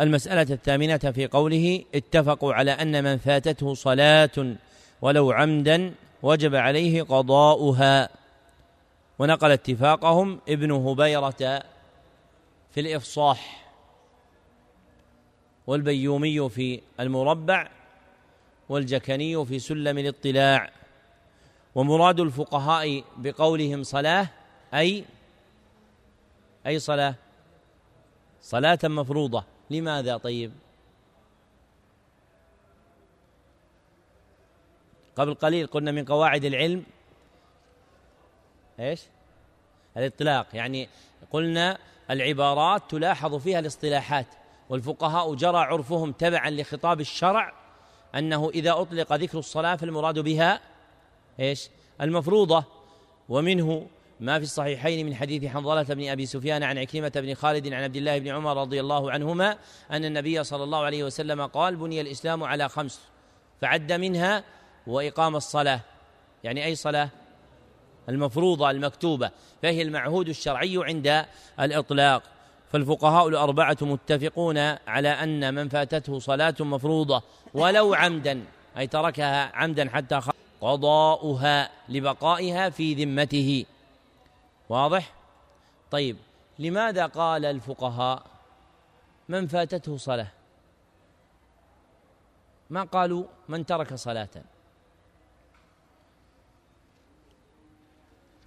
المسألة الثامنة في قوله اتفقوا على أن من فاتته صلاة ولو عمدا وجب عليه قضاؤها. ونقل اتفاقهم ابن هبيرة في الإفصاح والبيومي في المربع والجكني في سلم الاطلاع ومراد الفقهاء بقولهم صلاة أي أي صلاة؟ صلاة مفروضة. لماذا طيب؟ قبل قليل قلنا من قواعد العلم. إيش؟ الاطلاق. يعني قلنا العبارات تلاحظ فيها الاصطلاحات والفقهاء جرى عرفهم تبعا لخطاب الشرع أنه إذا أطلق ذكر الصلاة فالمراد بها إيش؟ المفروضة. ومنه ما في الصحيحين من حديث حنظلة بن أبي سفيان عن عكرمة بن خالد عن عبد الله بن عمر رضي الله عنهما أن النبي صلى الله عليه وسلم قال بني الإسلام على خمس فعد منها وإقام الصلاة. يعني أي صلاة؟ المفروضة المكتوبة فهي المعهود الشرعي عند الإطلاق. فالفقهاء الأربعة متفقون على أن من فاتته صلاة مفروضة ولو عمدا أي تركها عمدا حتى قضاؤها لبقائها في ذمته. واضح؟ طيب لماذا قال الفقهاء من فاتته صلاة؟ ما قالوا من ترك صلاة؟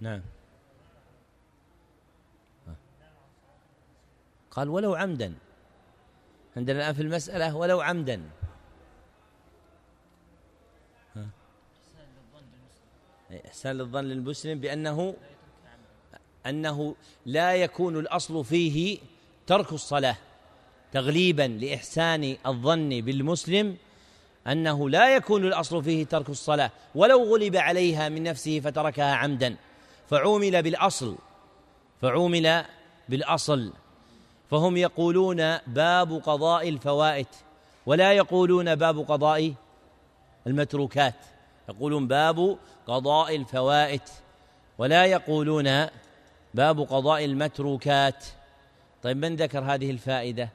نعم. قال ولو عمدا. عندنا الآن في المسألة ولو عمدا. إحسان للظن للمسلم بأنه أنه لا يكون الأصل فيه ترك الصلاة. تغليبا لإحسان الظن بالمسلم أنه لا يكون الأصل فيه ترك الصلاة. ولو غلب عليها من نفسه فتركها عمدا. فعومل بالأصل فعومل بالأصل. فهم يقولون باب قضاء الفوائت ولا يقولون باب قضاء المتروكات. يقولون باب قضاء الفوائت ولا يقولون باب قضاء المتروكات. طيب من ذكر هذه الفائدة؟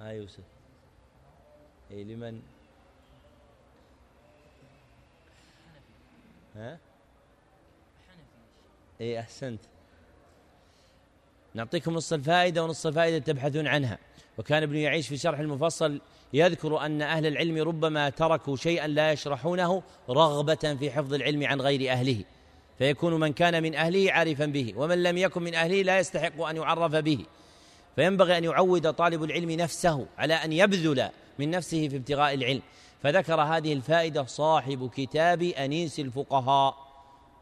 ها يوسف. اي لمن؟ ها؟ اي أحسنت. نعطيكم نص الفائدة ونص الفائدة تبحثون عنها. وكان ابن يعيش في شرح المفصل يذكر أن أهل العلم ربما تركوا شيئا لا يشرحونه رغبة في حفظ العلم عن غير أهله. فيكون من كان من أهله عارفا به ومن لم يكن من أهله لا يستحق أن يعرف به. فينبغي أن يعود طالب العلم نفسه على أن يبذل من نفسه في ابتغاء العلم. فذكر هذه الفائدة صاحب كتاب أنيس الفقهاء.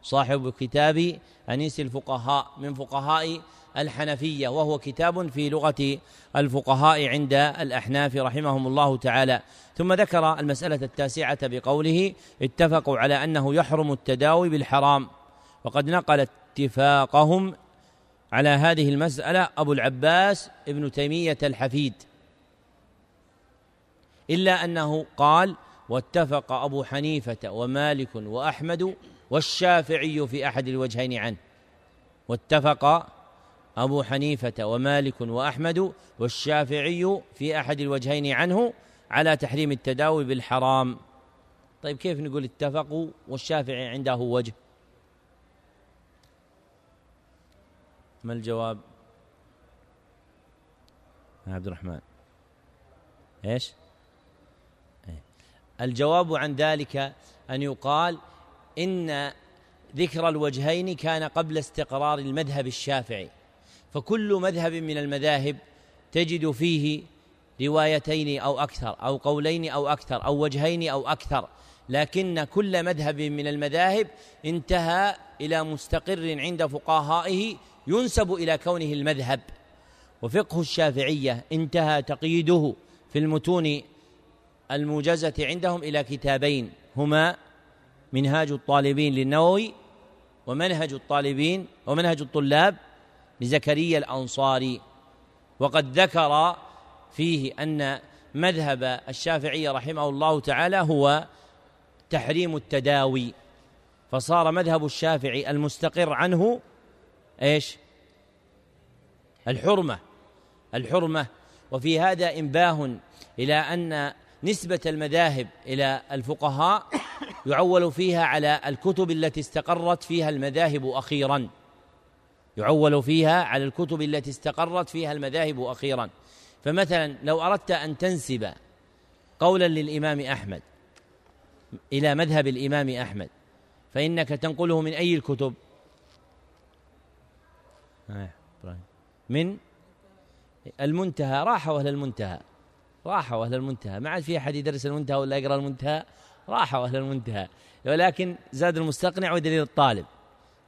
صاحب كتاب أنيس الفقهاء من فقهاء الحنفية وهو كتاب في لغة الفقهاء عند الأحناف رحمهم الله تعالى. ثم ذكر المسألة التاسعة بقوله اتفقوا على أنه يحرم التداوي بالحرام. وقد نقل اتفاقهم على هذه المسألة أبو العباس ابن تيمية الحفيد. إلا أنه قال واتفق أبو حنيفة ومالك وأحمد والشافعي في أحد الوجهين عنه. واتفق أبو حنيفة ومالك وأحمد والشافعي في أحد الوجهين عنه على تحريم التداوي بالحرام. طيب كيف نقول اتفقوا والشافعي عنده وجه؟ ما الجواب؟ عبد الرحمن. إيش. الجواب عن ذلك أن يقال إن ذكر الوجهين كان قبل استقرار المذهب الشافعي فكل مذهب من المذاهب تجد فيه روايتين أو أكثر أو قولين أو أكثر أو وجهين أو أكثر لكن كل مذهب من المذاهب انتهى إلى مستقر عند فقهائه ينسب إلى كونه المذهب. وفقه الشافعية انتهى تقييده في المتون الموجزه عندهم إلى كتابين هما منهاج الطالبين للنووي ومنهج الطالبين ومنهج الطلاب لزكريا الأنصاري. وقد ذكر فيه أن مذهب الشافعي رحمه الله تعالى هو تحريم التداوي. فصار مذهب الشافعي المستقر عنه إيش؟ الحرمة الحرمة. وفي هذا إنباه إلى أن نسبة المذاهب إلى الفقهاء يعول فيها على الكتب التي استقرت فيها المذاهب أخيرا. يعول فيها على الكتب التي استقرت فيها المذاهب أخيرا. فمثلا لو أردت أن تنسب قولا للإمام أحمد إلى مذهب الإمام أحمد فإنك تنقله من أي الكتب؟ آه، من المنتهى راحوا أهل المنتهى؟ راحوا أهل المنتهى. ما عاد في أحد يدرس المنتهى ولا يقرأ المنتهى. راحوا أهل المنتهى. ولكن زاد المستقنع ودليل الطالب.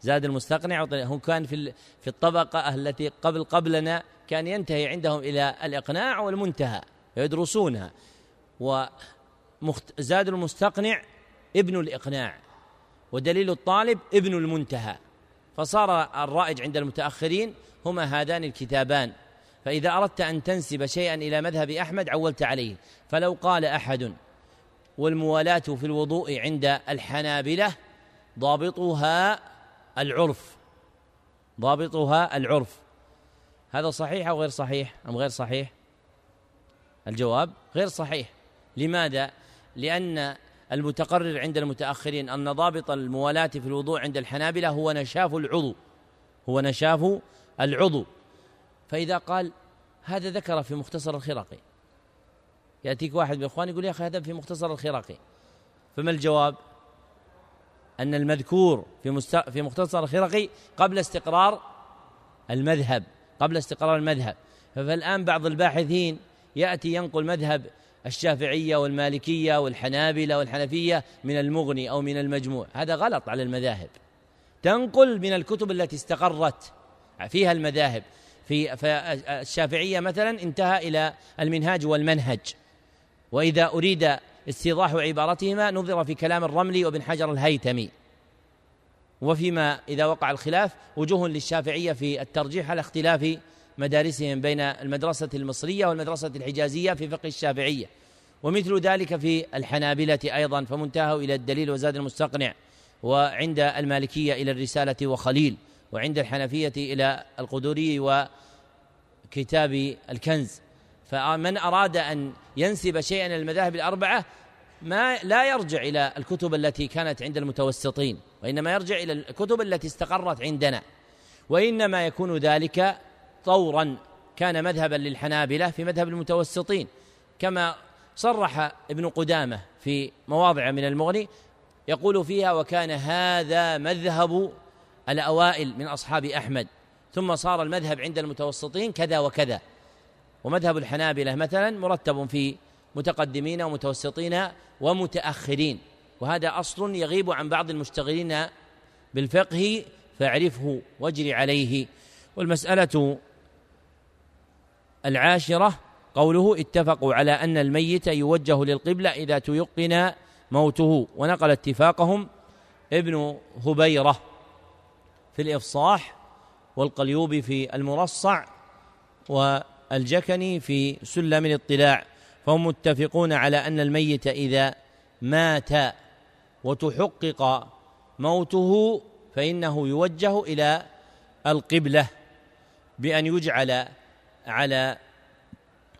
زاد المستقنع هو كان في في الطبقة التي قبل قبلنا كان ينتهي عندهم إلى الإقناع والمنتهى يدرسونها. وزاد المستقنع ابن الإقناع ودليل الطالب ابن المنتهى. فصار الرائج عند المتأخرين هما هذان الكتابان. فإذا أردت أن تنسب شيئا إلى مذهب أحمد عولت عليه. فلو قال أحد والموالاة في الوضوء عند الحنابلة ضابطها العرف. ضابطها العرف. هذا صحيح أو غير صحيح؟ أم غير صحيح؟ الجواب غير صحيح. لماذا؟ لأن المتقرر عند المتأخرين أن ضابط الموالاة في الوضوء عند الحنابلة هو نشاف العضو. هو نشاف العضو. فإذا قال هذا ذكر في مختصر الخرقي يأتيك واحد من إخواني يقول يا أخي هذا في مختصر الخرقي فما الجواب؟ أن المذكور في مست... في مختصر الخرقي قبل استقرار المذهب قبل استقرار المذهب. فالآن بعض الباحثين يأتي ينقل مذهب الشافعية والمالكية والحنابلة والحنفية من المغني أو من المجموع. هذا غلط على المذاهب. تنقل من الكتب التي استقرت فيها المذاهب. في الشافعية مثلا انتهى إلى المنهاج والمنهج. وإذا أريد استيضاح عبارتهما نظر في كلام الرملي وابن حجر الهيتمي. وفيما إذا وقع الخلاف وجوه للشافعية في الترجيح على اختلاف مدارسهم بين المدرسة المصرية والمدرسة الحجازية في فقه الشافعية. ومثل ذلك في الحنابلة أيضا فمنتهى إلى الدليل وزاد المستقنع. وعند المالكية إلى الرسالة وخليل. وعند الحنفية إلى القدوري وكتاب الكنز. فمن أراد أن ينسب شيئا إلى المذاهب الأربعة ما لا يرجع إلى الكتب التي كانت عند المتوسطين وإنما يرجع إلى الكتب التي استقرت عندنا. وإنما يكون ذلك طورا كان مذهبا للحنابلة في مذهب المتوسطين كما صرح ابن قدامة في مواضع من المغني يقول فيها وكان هذا مذهب الأوائل من أصحاب أحمد ثم صار المذهب عند المتوسطين كذا وكذا. ومذهب الحنابلة مثلا مرتب في متقدمين ومتوسطين ومتأخرين وهذا أصل يغيب عن بعض المشتغلين بالفقه فاعرفه واجر عليه. والمسألة العاشرة قوله اتفقوا على أن الميت يوجه للقبلة إذا تيقن موته. ونقل اتفاقهم ابن هبيرة. في الإفصاح والقليوبي في المرصع والجكني في سلم الاطلاع فهم متفقون على أن الميت إذا مات وتحقق موته فإنه يوجه إلى القبلة بأن يجعل على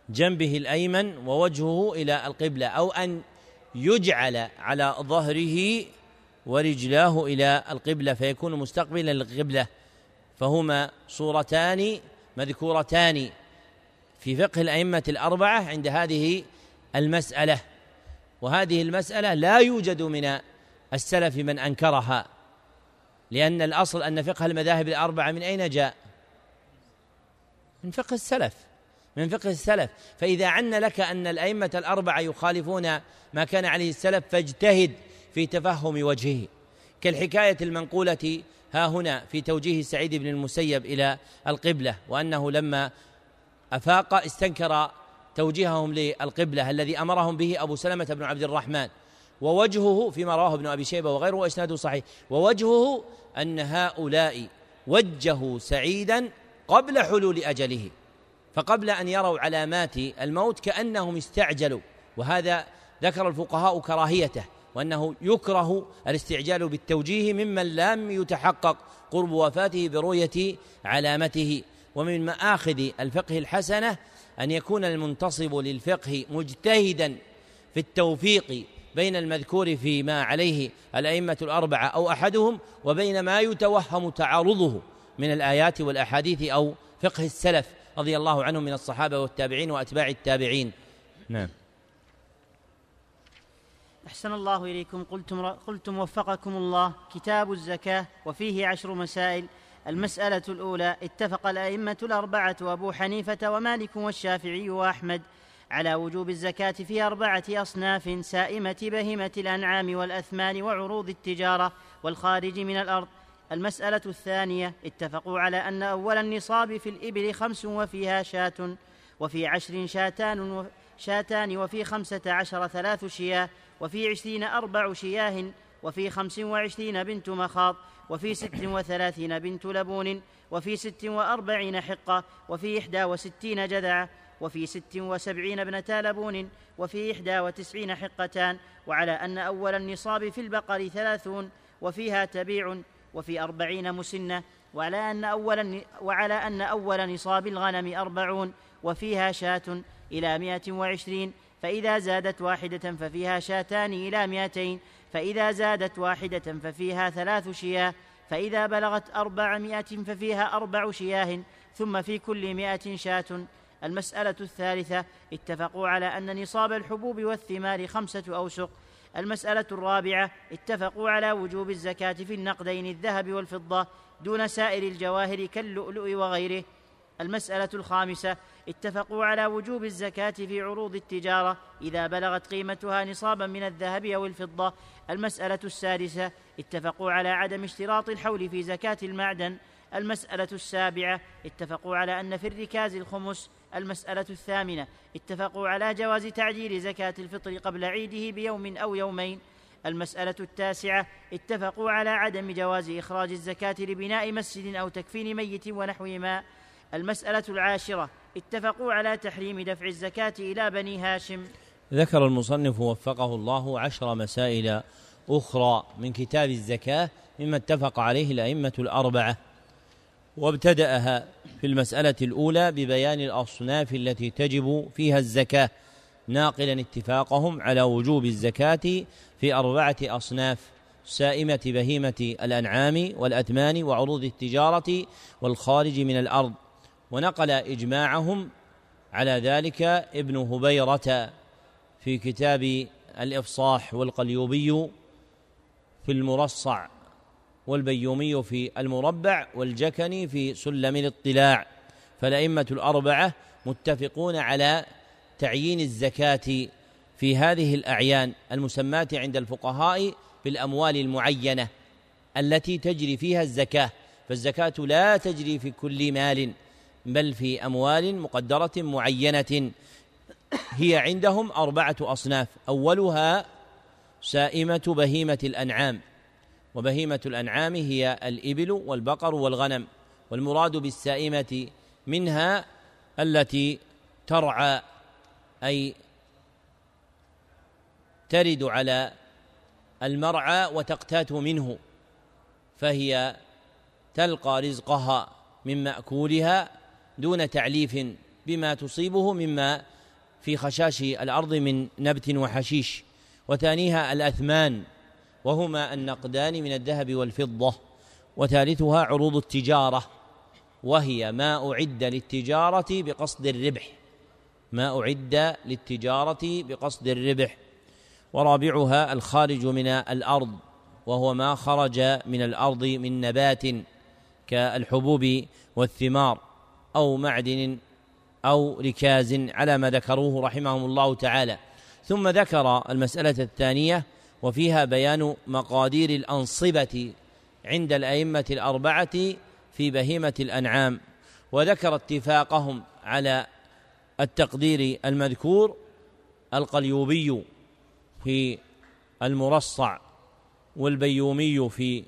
جنبه الأيمن ووجهه إلى القبلة أو أن يجعل على ظهره ورجلاه إلى القبلة فيكون مستقبلا للقبلة. فهما صورتان مذكورتان في فقه الأئمة الأربعة عند هذه المسألة. وهذه المسألة لا يوجد من السلف من أنكرها لأن الأصل أن فقه المذاهب الأربعة من أين جاء؟ من فقه السلف. من فقه السلف. فإذا عن لك أن الأئمة الأربعة يخالفون ما كان عليه السلف فاجتهد. في تفهم وجهه. كالحكاية المنقولة ها هنا في توجيه سعيد بن المسيب إلى القبلة وأنه لما أفاق استنكر توجيههم للقبلة الذي أمرهم به أبو سلمة بن عبد الرحمن. ووجهه فيما رواه ابن أبي شيبة وغيره وإسناده صحيح. ووجهه أن هؤلاء وجهوا سعيدا قبل حلول أجله فقبل أن يروا علامات الموت كأنهم استعجلوا. وهذا ذكر الفقهاء كراهيته. وأنه يكره الاستعجال بالتوجيه ممن لم يتحقق قرب وفاته برؤية علامته. ومن مآخذ الفقه الحسنة أن يكون المنتصب للفقه مجتهدا في التوفيق بين المذكور فيما عليه الأئمة الأربعة أو أحدهم وبين ما يتوهم تعارضه من الآيات والأحاديث أو فقه السلف رضي الله عنهم من الصحابة والتابعين وأتباع التابعين. نعم. أحسن الله إليكم. قلتم, قلتم وفقكم الله. كتاب الزكاة وفيه عشر مسائل. المسألة الأولى اتفق الأئمة الأربعة وأبو حنيفة ومالك والشافعي وأحمد على وجوب الزكاة في أربعة أصناف سائمة بهمة الأنعام والأثمان وعروض التجارة والخارج من الأرض. المسألة الثانية اتفقوا على أن أول النصاب في الإبل خمس وفيها شاة وفي عشر شاتان شاتان وفي خمسة عشر ثلاث شياه. وفي عشرين أربع شياه وفي خمس وعشرين بنت مخاض وفي ست وثلاثين بنت لبون وفي ست وأربعين حقة وفي إحدى وستين جذعة وفي ست وسبعين ابنتا لبون وفي إحدى وتسعين حقتان وعلى أن أول النصاب في البقر ثلاثون وفيها تبيع وفي أربعين مسنة وعلى أن أول, وعلى أن أول نصاب الغنم أربعون وفيها شاة إلى مائة وعشرين فإذا زادت واحدة ففيها شاتان إلى مائتين فإذا زادت واحدة ففيها ثلاث شياه فإذا بلغت أربعمائة ففيها أربع شياه ثم في كل مائة شاة. المسألة الثالثة اتفقوا على أن نصاب الحبوب والثمار خمسة أوسق. المسألة الرابعة اتفقوا على وجوب الزكاة في النقدين الذهب والفضة دون سائر الجواهر كاللؤلؤ وغيره. المسألة الخامسة اتفقوا على وجوب الزكاة في عروض التجارة إذا بلغت قيمتها نصابا من الذهب أو الفضة. المسألة السادسة اتفقوا على عدم اشتراط الحول في زكاة المعدن. المسألة السابعة اتفقوا على أن في الركاز الخمس. المسألة الثامنة اتفقوا على جواز تعجيل زكاة الفطر قبل عيده بيوم أو يومين. المسألة التاسعة اتفقوا على عدم جواز إخراج الزكاة لبناء مسجد أو تكفين ميت ونحوهما المسألة العاشرة. اتفقوا على تحريم دفع الزكاة إلى بني هاشم. ذكر المصنف وفقه الله عشر مسائل أخرى من كتاب الزكاة مما اتفق عليه الأئمة الأربعة وابتدأها في المسألة الأولى ببيان الأصناف التي تجب فيها الزكاة ناقلا اتفاقهم على وجوب الزكاة في أربعة أصناف سائمة بهيمة الأنعام والأثمان وعروض التجارة والخارج من الأرض ونقل إجماعهم على ذلك ابن هبيرة في كتاب الإفصاح والقليوبي في المرصع والبيومي في المربع والجكني في سلم الاطلاع فالأئمة الأربعة متفقون على تعيين الزكاة في هذه الأعيان المسماة عند الفقهاء بالأموال المعينة التي تجري فيها الزكاة فالزكاة لا تجري في كل مال بل في أموال مقدرة معينة. هي عندهم أربعة أصناف. أولها سائمة بهيمة الأنعام. وبهيمة الأنعام هي الإبل والبقر والغنم. والمراد بالسائمة منها التي ترعى أي ترد على المرعى وتقتات منه. فهي تلقى رزقها من مأكولها دون تعليف بما تصيبه مما في خشاش الأرض من نبت وحشيش. وثانيها الأثمان وهما النقدان من الذهب والفضة. وثالثها عروض التجارة وهي ما أعد للتجارة بقصد الربح. ما أعد للتجارة بقصد الربح. ورابعها الخارج من الأرض وهو ما خرج من الأرض من نبات كالحبوب والثمار. أو معدن أو ركاز على ما ذكروه رحمهم الله تعالى. ثم ذكر المسألة الثانية وفيها بيان مقادير الأنصبة عند الأئمة الأربعة في بهيمة الأنعام. وذكر اتفاقهم على التقدير المذكور القليوبي في المرصع والبيومي في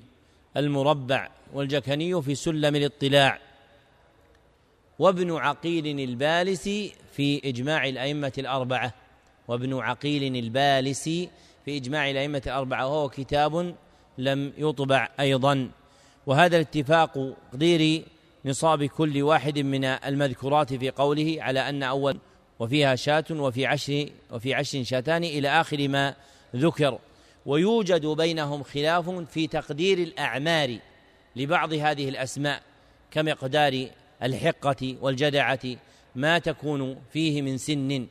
المربع والجكني في سلم الاطلاع. وابن عقيل البالسي في إجماع الأئمة الأربعة. وابن عقيل البالسي في إجماع الأئمة الأربعة وهو كتاب لم يطبع أيضا. وهذا الاتفاق تقدير نصاب كل واحد من المذكورات في قوله على أن أول وفيها شاة وفي عشر وفي عشر شاتان إلى آخر ما ذكر. ويوجد بينهم خلاف في تقدير الأعمار لبعض هذه الأسماء كمقدار الحقة والجدعة ما تكون فيه من سن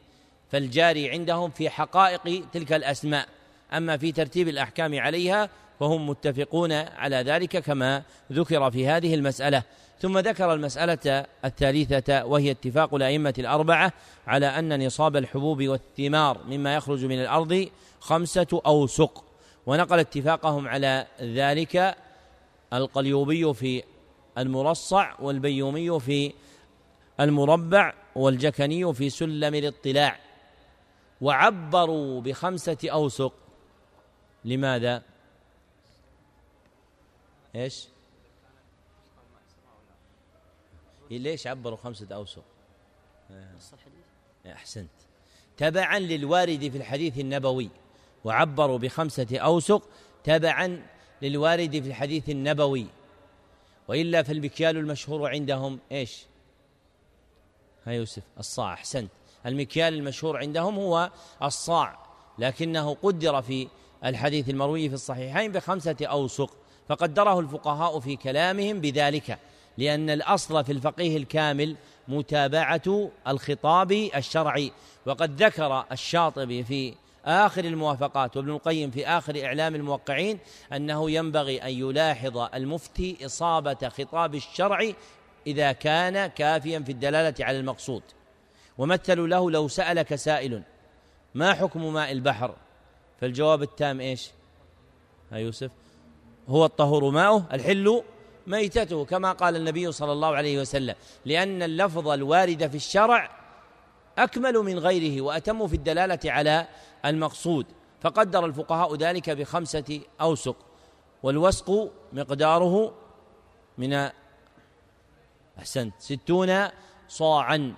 فالجاري عندهم في حقائق تلك الأسماء. أما في ترتيب الأحكام عليها فهم متفقون على ذلك كما ذكر في هذه المسألة. ثم ذكر المسألة الثالثة وهي اتفاق الأئمة الأربعة على أن نصاب الحبوب والثمار مما يخرج من الأرض خمسة أوسق. ونقل اتفاقهم على ذلك القليوبي في المرصع والبيومي في المربع والجكني في سلم الاطلاع وعبروا بخمسة أوسق لماذا؟ إيش؟ ليش عبروا خمسة أوسق؟ نص الحديث أحسنت تبعا للوارد في الحديث النبوي وعبروا بخمسة أوسق تبعا للوارد في الحديث النبوي وإلا فالمكيال المشهور عندهم إيش؟ ها يوسف الصاع أحسنت. المكيال المشهور عندهم هو الصاع لكنه قدر في الحديث المروي في الصحيحين بخمسة أوسق فقدره الفقهاء في كلامهم بذلك لأن الأصل في الفقيه الكامل متابعة الخطاب الشرعي وقد ذكر الشاطبي في آخر الموافقات وابن القيم في آخر إعلام الموقعين أنه ينبغي أن يلاحظ المفتي إصابة خطاب الشرع إذا كان كافيا في الدلالة على المقصود. ومثلوا له لو سألك سائل ما حكم ماء البحر؟ فالجواب التام إيش؟ ها يوسف هو الطهور ماؤه الحل ميتته. كما قال النبي صلى الله عليه وسلم لأن اللفظ الوارد في الشرع أكمل من غيره وأتم في الدلالة على المقصود. فقدر الفقهاء ذلك بخمسة أوسق والوسق مقداره من أحسنت ستون صاعا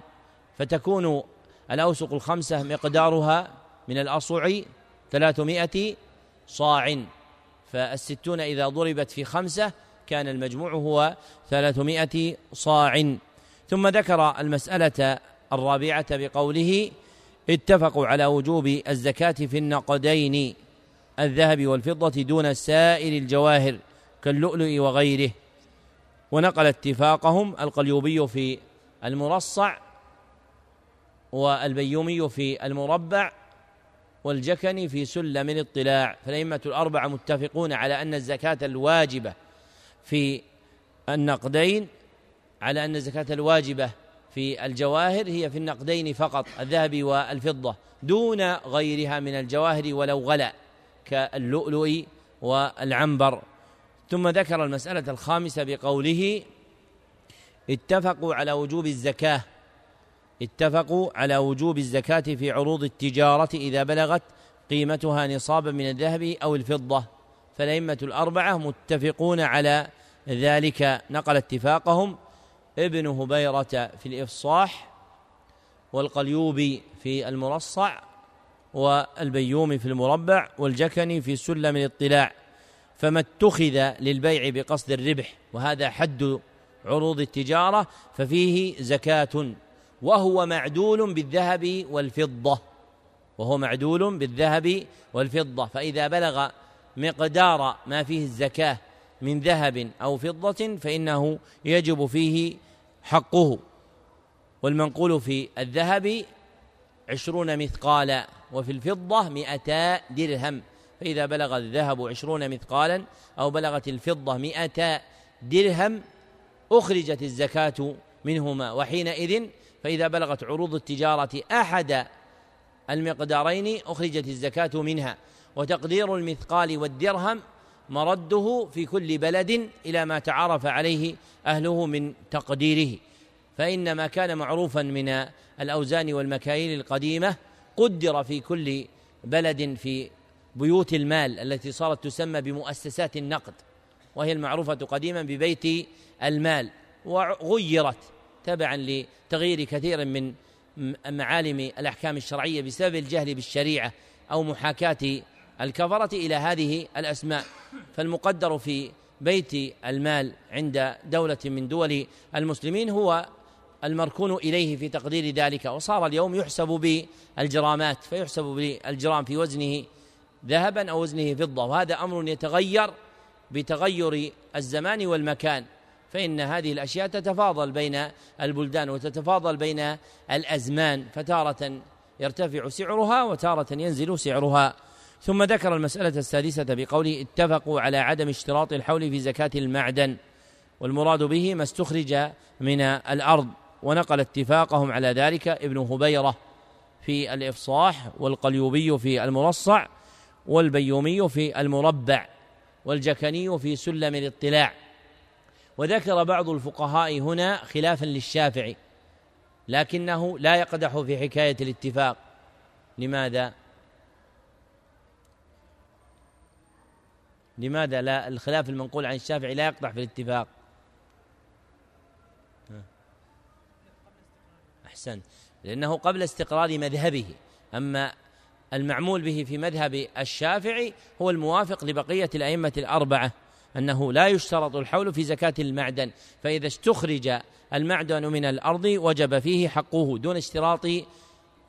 فتكون الأوسق الخمسة مقدارها من الأصع ثلاثمائة صاع. فالستون إذا ضربت في خمسة كان المجموع هو ثلاثمائة صاع. ثم ذكر المسألة الرابعة بقوله اتفقوا على وجوب الزكاة في النقدين الذهب والفضة دون سائر الجواهر كاللؤلؤ وغيره. ونقل اتفاقهم القليوبي في المرصع والبيومي في المربع والجكني في سلم الاطلاع. فالأئمة الأربعة متفقون على أن الزكاة الواجبة في النقدين على أن الزكاة الواجبة في الجواهر هي في النقدين فقط الذهب والفضة دون غيرها من الجواهر ولو غلا كاللؤلؤ والعنبر. ثم ذكر المسألة الخامسة بقوله اتفقوا على وجوب الزكاة اتفقوا على وجوب الزكاة في عروض التجارة إذا بلغت قيمتها نصابا من الذهب أو الفضة. فالأئمة الأربعة متفقون على ذلك نقل اتفاقهم. ابن هبيرة في الإفصاح والقليوبي في المرصع والبيومي في المربع والجكني في سلم الاطلاع فما اتخذ للبيع بقصد الربح وهذا حد عروض التجارة ففيه زكاة وهو معدول بالذهب والفضة وهو معدول بالذهب والفضة فإذا بلغ مقدار ما فيه الزكاة من ذهب أو فضة فإنه يجب فيه حقه. والمنقول في الذهب عشرون مثقالا وفي الفضة مئتا درهم. فإذا بلغ الذهب عشرون مثقالا أو بلغت الفضة مئتا درهم أخرجت الزكاة منهما. وحينئذ فإذا بلغت عروض التجارة أحد المقدارين أخرجت الزكاة منها. وتقدير المثقال والدرهم مرده في كل بلد إلى ما تعارف عليه أهله من تقديره. فإن ما كان معروفا من الأوزان والمكاييل القديمة قدر في كل بلد في بيوت المال التي صارت تسمى بمؤسسات النقد وهي المعروفة قديما ببيت المال وغيرت تبعا لتغيير كثير من معالم الأحكام الشرعية بسبب الجهل بالشريعة أو محاكاة الكفرة إلى هذه الأسماء. فالمقدر في بيت المال عند دولة من دول المسلمين هو المركون إليه في تقدير ذلك وصار اليوم يحسب بالجرامات فيحسب بالجرام في وزنه ذهبا أو وزنه فضة وهذا أمر يتغير بتغير الزمان والمكان فإن هذه الأشياء تتفاضل بين البلدان وتتفاضل بين الأزمان فتارة يرتفع سعرها وتارة ينزل سعرها. ثم ذكر المسألة السادسة بقوله اتفقوا على عدم اشتراط الحول في زكاة المعدن والمراد به ما استخرج من الأرض ونقل اتفاقهم على ذلك ابن هبيرة في الإفصاح والقليوبي في المرصع والبيومي في المربع والجكني في سلم الاطلاع وذكر بعض الفقهاء هنا خلافا للشافعي لكنه لا يقدح في حكاية الاتفاق لماذا؟ لماذا لا الخلاف المنقول عن الشافعي لا يقدح في الاتفاق؟ أحسنت لأنه قبل استقرار مذهبه. أما المعمول به في مذهب الشافعي هو الموافق لبقية الأئمة الأربعة أنه لا يشترط الحول في زكاة المعدن فإذا استخرج المعدن من الأرض وجب فيه حقه دون اشتراط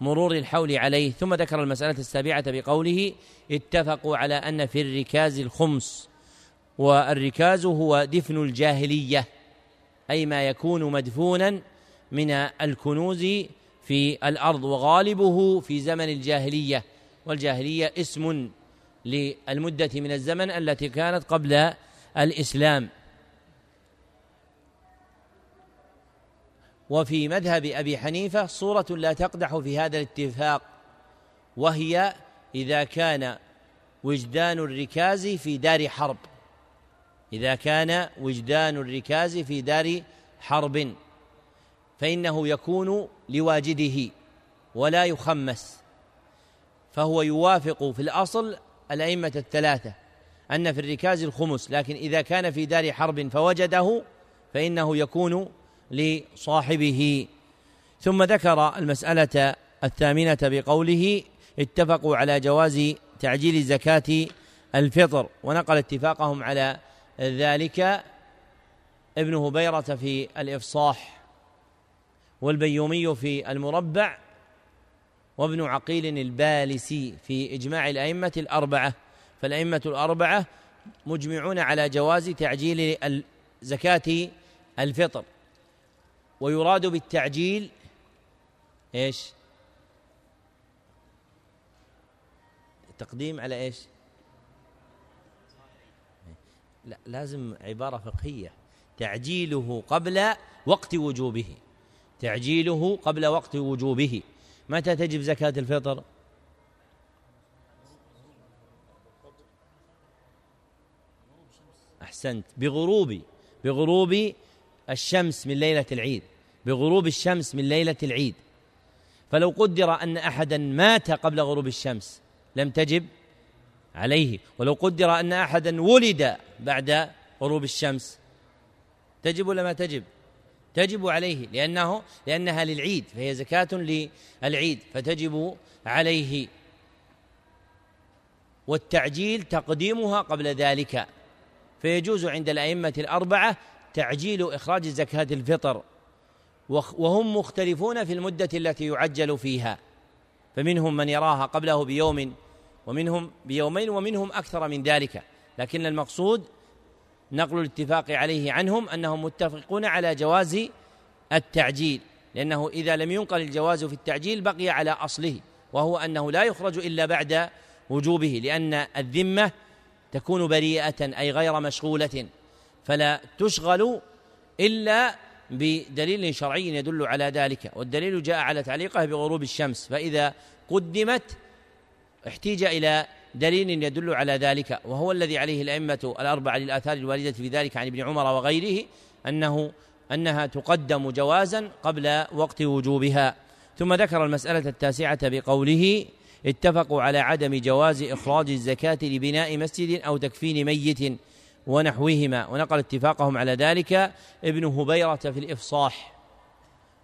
مرور الحول عليه. ثم ذكر المسألة السابعة بقوله اتفقوا على أن في الركاز الخمس والركاز هو دفن الجاهلية أي ما يكون مدفونا من الكنوز في الأرض وغالبه في زمن الجاهلية. والجاهلية اسم للمدة من الزمن التي كانت قبل الإسلام. وفي مذهب أبي حنيفة صورة لا تقدح في هذا الاتفاق وهي إذا كان وجدان الركاز في دار حرب. إذا كان وجدان الركاز في دار حرب فإنه يكون لواجده ولا يخمس. فهو يوافق في الأصل الأئمة الثلاثة أن في الركاز الخمس لكن إذا كان في دار حرب فوجده فإنه يكون لصاحبه. ثم ذكر المسألة الثامنة بقوله اتفقوا على جواز تعجيل زكاة الفطر. ونقل اتفاقهم على ذلك ابن هبيرة في الإفصاح والبيومي في المربع وابن عقيل البالسي في إجماع الأئمة الأربعة. فالأئمة الأربعة مجمعون على جواز تعجيل زكاة الفطر. ويراد بالتعجيل إيش؟ تقديم على إيش؟ لا لازم عبارة فقهية. تعجيله قبل وقت وجوبه. تعجيله قبل وقت وجوبه. متى تجب زكاة الفطر؟ أحسنت. بغروب بغروب الشمس من ليلة العيد. بغروب الشمس من ليلة العيد. فلو قدر أن أحدا مات قبل غروب الشمس لم تجب عليه. ولو قدر أن أحدا ولد بعد غروب الشمس تجب ولا ما تجب؟ تجب عليه لأنه لأنها للعيد فهي زكاة للعيد فتجب عليه. والتعجيل تقديمها قبل ذلك. فيجوز عند الأئمة الأربعة تعجيل إخراج زكاة الفطر. وهم مختلفون في المدة التي يعجل فيها. فمنهم من يراها قبله بيوم ومنهم بيومين ومنهم أكثر من ذلك. لكن المقصود نقل الاتفاق عليه عنهم أنهم متفقون على جواز التعجيل لأنه إذا لم ينقل الجواز في التعجيل بقي على أصله وهو أنه لا يخرج إلا بعد وجوبه لأن الذمة تكون بريئة أي غير مشغولة فلا تشغل إلا بدليل شرعي يدل على ذلك والدليل جاء على تعليقه بغروب الشمس فإذا قدمت احتيج إلى دليل يدل على ذلك وهو الذي عليه الأئمة الأربعة للآثار الواردة في ذلك عن ابن عمر وغيره أنه أنها تقدم جوازا قبل وقت وجوبها. ثم ذكر المسألة التاسعة بقوله اتفقوا على عدم جواز إخراج الزكاة لبناء مسجد أو تكفين ميت. ونحوهما. ونقل اتفاقهم على ذلك ابن هبيرة في الإفصاح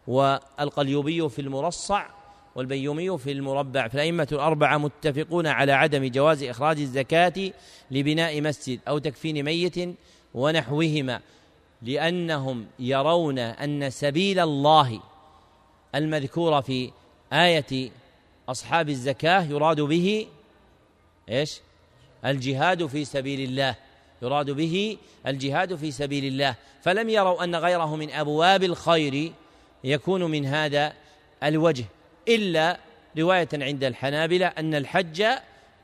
والقليوبي في المرصع والبيومي في المربع. فالأئمة الأربعة متفقون على عدم جواز إخراج الزكاة لبناء مسجد أو تكفين ميت ونحوهما لأنهم يرون أن سبيل الله المذكور في آية أصحاب الزكاة يراد به إيش؟ الجهاد في سبيل الله. يراد به الجهاد في سبيل الله. فلم يروا أن غيره من أبواب الخير يكون من هذا الوجه إلا رواية عند الحنابلة أن الحج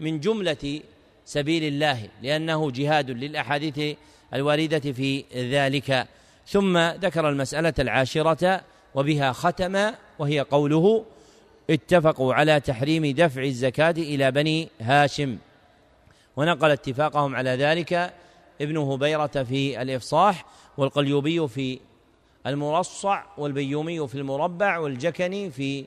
من جملة سبيل الله لأنه جهاد للأحاديث الواردة في ذلك. ثم ذكر المسألة العاشرة وبها ختم وهي قوله اتفقوا على تحريم دفع الزكاة إلى بني هاشم. ونقل اتفاقهم على ذلك ابن هبيرة في الإفصاح والقليوبي في المرصع والبيومي في المربع والجكني في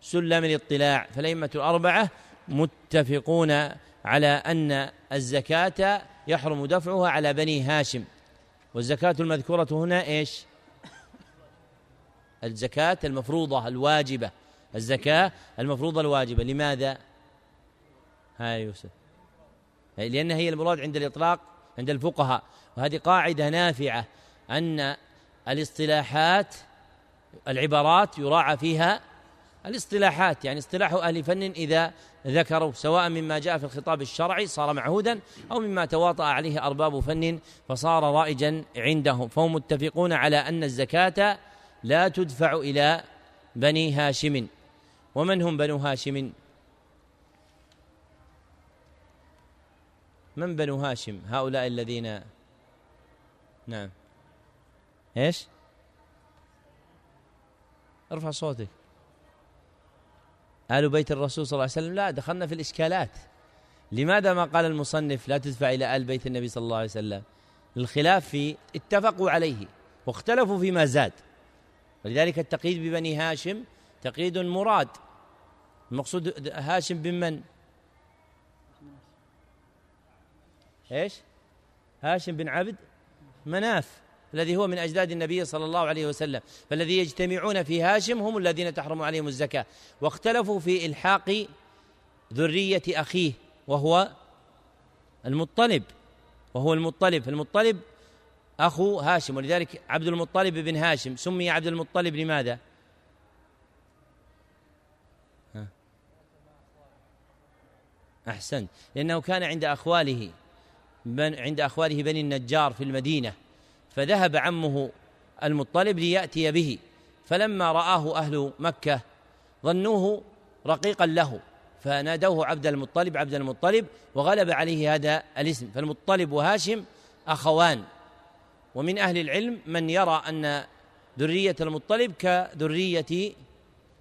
سلم الاطلاع فالأئمة الأربعة متفقون على أن الزكاة يحرم دفعها على بني هاشم والزكاة المذكورة هنا إيش؟ الزكاة المفروضة الواجبة الزكاة المفروضة الواجبة لماذا؟ هاي يوسف لأن هي المراد عند الإطلاق عند الفقهاء. وهذه قاعدة نافعة أن الاصطلاحات العبارات يراعى فيها الاصطلاحات. يعني اصطلاح أهل فن إذا ذكروا سواء مما جاء في الخطاب الشرعي صار معهودا أو مما تواطأ عليه أرباب فن فصار رائجا عندهم. فهم متفقون على أن الزكاة لا تدفع إلى بني هاشم. ومن هم بنو هاشم؟ من بنو هاشم؟ هؤلاء الذين نعم. إيش؟ ارفع صوتك. آل بيت الرسول صلى الله عليه وسلم لا دخلنا في الإشكالات. لماذا ما قال المصنف لا تدفع إلى آل بيت النبي صلى الله عليه وسلم؟ الخلاف في اتفقوا عليه واختلفوا فيما زاد. ولذلك التقييد ببني هاشم تقييد مراد. المقصود هاشم بن من إيش؟ هاشم بن عبد مناف الذي هو من أجداد النبي صلى الله عليه وسلم. فالذي يجتمعون في هاشم هم الذين تحرم عليهم الزكاة. واختلفوا في إلحاق ذرية أخيه وهو المطلب. وهو المطلب. فالمطلب أخو هاشم. ولذلك عبد المطلب بن هاشم. سمي عبد المطلب لماذا؟ أحسنت. لأنه كان عند أخواله. بن عند أخواله بني النجار في المدينة فذهب عمه المطلب ليأتي به فلما رآه أهل مكة ظنوه رقيقا له فنادوه عبد المطلب عبد المطلب وغلب عليه هذا الاسم فالمطلب وهاشم أخوان. ومن أهل العلم من يرى أن ذرية المطلب كذرية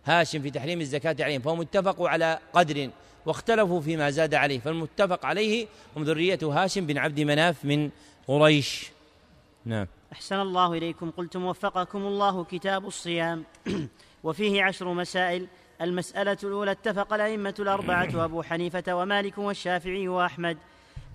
هاشم في تحريم الزكاة عليهم فهم اتفقوا على قدر واختلفوا فيما زاد عليه فالمتفق عليه هم ذرية هاشم بن عبد مناف من قريش. نعم. أحسن الله إليكم. قلتم وفقكم الله كتاب الصيام. وفيه عشر مسائل. المسألة الأولى اتفق الأئمة الأربعة أبو حنيفة ومالك والشافعي وأحمد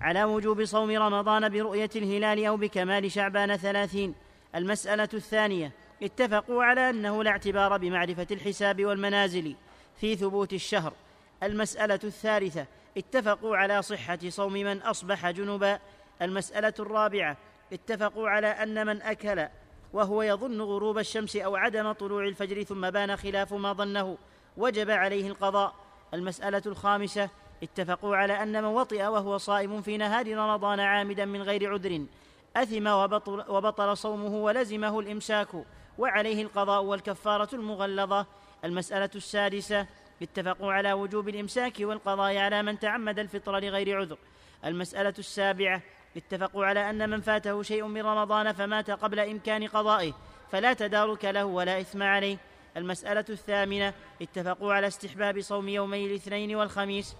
على وجوب صوم رمضان برؤية الهلال أو بكمال شعبان ثلاثين. المسألة الثانية اتفقوا على أنه لا اعتبار بمعرفة الحساب والمنازل في ثبوت الشهر. المسألة الثالثة اتفقوا على صحة صوم من أصبح جنبا المسألة الرابعة اتفقوا على أن من أكل وهو يظن غروب الشمس أو عدم طلوع الفجر ثم بان خلاف ما ظنه وجب عليه القضاء. المسألة الخامسة اتفقوا على أن من وطئ وهو صائم في نهار رمضان عامدا من غير عذر أثم وبطل, وبطل صومه ولزمه الإمساك وعليه القضاء والكفارة المغلظة. المسألة السادسة اتفقوا على وجوب الإمساك والقضاء على من تعمد الفطر لغير عذر. المسألة السابعة اتفقوا على أن من فاته شيء من رمضان فمات قبل إمكان قضائه فلا تدارك له ولا إثم عليه. المسألة الثامنة اتفقوا على استحباب صوم يومي الاثنين والخميس.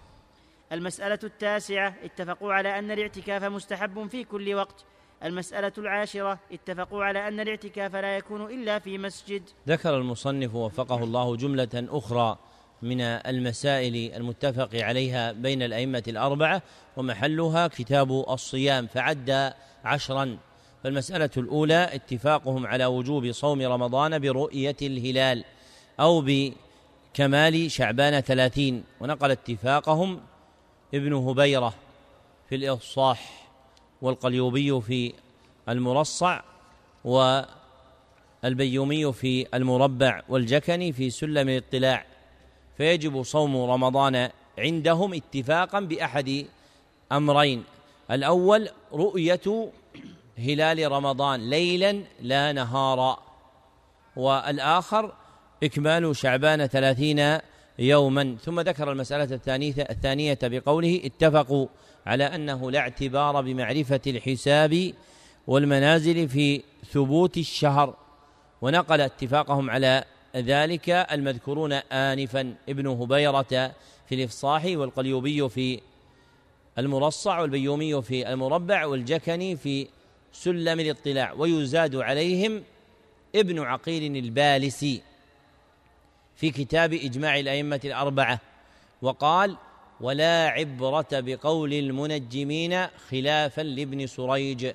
المسألة التاسعة اتفقوا على أن الاعتكاف مستحب في كل وقت. المسألة العاشرة اتفقوا على أن الاعتكاف لا يكون إلا في مسجد. ذكر المصنف وفقه الله جملة أخرى من المسائل المتفق عليها بين الأئمة الأربعة ومحلها كتاب الصيام فعد عشرا. فالمسألة الأولى اتفاقهم على وجوب صوم رمضان برؤية الهلال أو بكمال شعبان ثلاثين. ونقل اتفاقهم ابن هبيرة في الإفصاح والقليوبي في المرصع والبيومي في المربع والجكني في سلم الاطلاع. فيجب صوم رمضان عندهم اتفاقا بأحد أمرين. الأول رؤية هلال رمضان ليلا لا نهارا والآخر إكمال شعبان ثلاثين يوما. ثم ذكر المسألة الثانية الثانية بقوله اتفقوا على أنه لا اعتبار بمعرفة الحساب والمنازل في ثبوت الشهر. ونقل اتفاقهم على ذلك المذكورون آنفا. ابن هبيرة في الإفصاح والقليوبي في المرصع والبيومي في المربع والجكني في سلم الاطلاع. ويزاد عليهم ابن عقيل البالسي في كتاب إجماع الأئمة الأربعة. وقال ولا عبرة بقول المنجمين خلافا لابن سريج.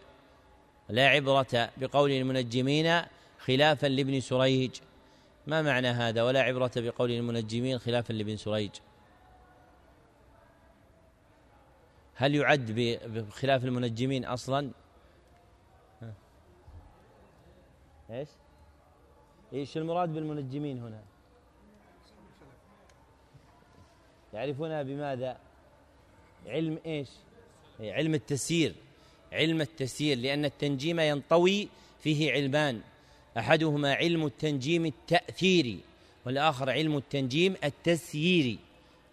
لا عبرة بقول المنجمين خلافا لابن سريج. ما معنى هذا ولا عبرة بقول المنجمين خلافا لابن سريج؟ هل يعد بخلاف المنجمين أصلا؟ إيش؟ إيش المراد بالمنجمين هنا؟ يعرفونها بماذا؟ علم إيش؟ علم التسيير. علم التسيير لأن التنجيم ينطوي فيه علمان أحدهما علم التنجيم التأثيري والآخر علم التنجيم التسييري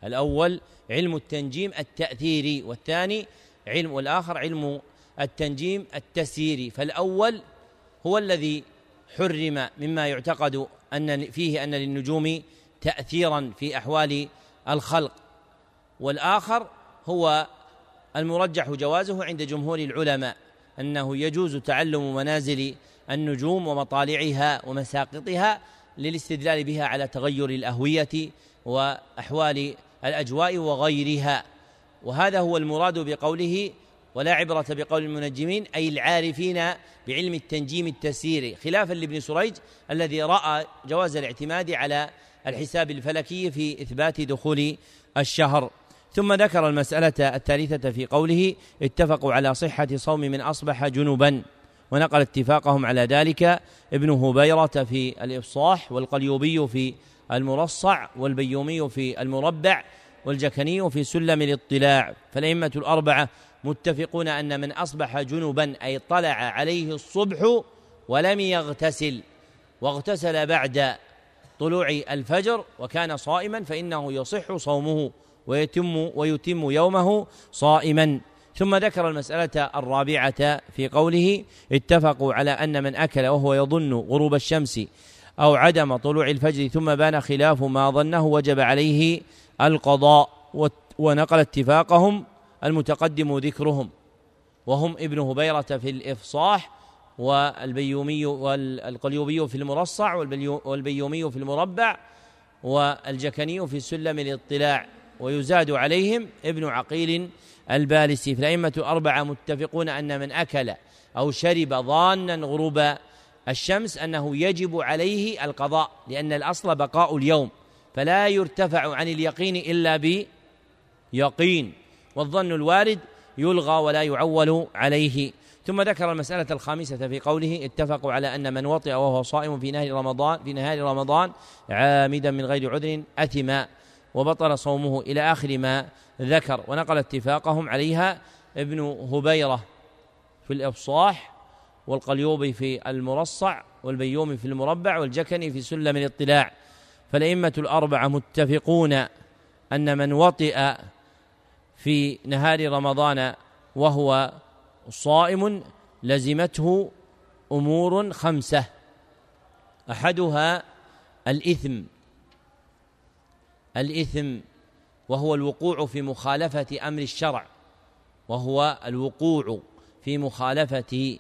الأول علم التنجيم التأثيري والثاني علم والآخر علم التنجيم التسييري فالأول هو الذي حرم مما يعتقد أن فيه أن للنجوم تاثيرا في أحوال الخلق. والآخر هو المرجح جوازه عند جمهور العلماء أنه يجوز تعلم منازل النجوم ومطالعها ومساقطها للاستدلال بها على تغير الأهوية وأحوال الأجواء وغيرها. وهذا هو المراد بقوله ولا عبرة بقول المنجمين أي العارفين بعلم التنجيم التسيري خلافا لابن سريج الذي رأى جواز الاعتماد على الحساب الفلكي في إثبات دخول الشهر. ثم ذكر المسألة الثالثة في قوله اتفقوا على صحة صوم من أصبح جنبا ونقل اتفاقهم على ذلك ابن هبيرة في الإفصاح والقليوبي في المرصع والبيومي في المربع والجكني في سلم الاطلاع فالأئمة الأربعة متفقون أن من أصبح جنبا أي طلع عليه الصبح ولم يغتسل واغتسل بعد طلوع الفجر وكان صائما فإنه يصح صومه ويتم ويتم يومه صائما ثم ذكر المسألة الرابعة في قوله اتفقوا على أن من أكل وهو يظن غروب الشمس أو عدم طلوع الفجر ثم بان خلاف ما ظنه وجب عليه القضاء ونقل اتفاقهم المتقدم ذكرهم. وهم ابن هبيرة في الإفصاح والبيومي والقليوبي في المرصع والبيومي في المربع والجكني في سلم الاطلاع ويزاد عليهم ابن عقيل البالسي في الأئمة الأربعة متفقون أن من أكل أو شرب ظانا غروب الشمس أنه يجب عليه القضاء لأن الأصل بقاء اليوم فلا يرتفع عن اليقين إلا بيقين والظن الوارد يلغى ولا يعول عليه. ثم ذكر المسألة الخامسة في قوله اتفقوا على أن من وطئ وهو صائم في نهار رمضان في نهار رمضان عامدا من غير عذر أثم وبطل صومه إلى آخر ما ذكر ونقل اتفاقهم عليها ابن هبيرة في الإفصاح والقليوبي في المرصع والبيومي في المربع والجكني في سلم الاطلاع. فالأئمة الأربعة متفقون أن من وطئ في نهار رمضان وهو صائم لزمته أمور خمسة. أحدها الإثم. الإثم وهو الوقوع في مخالفة أمر الشرع وهو الوقوع في مخالفة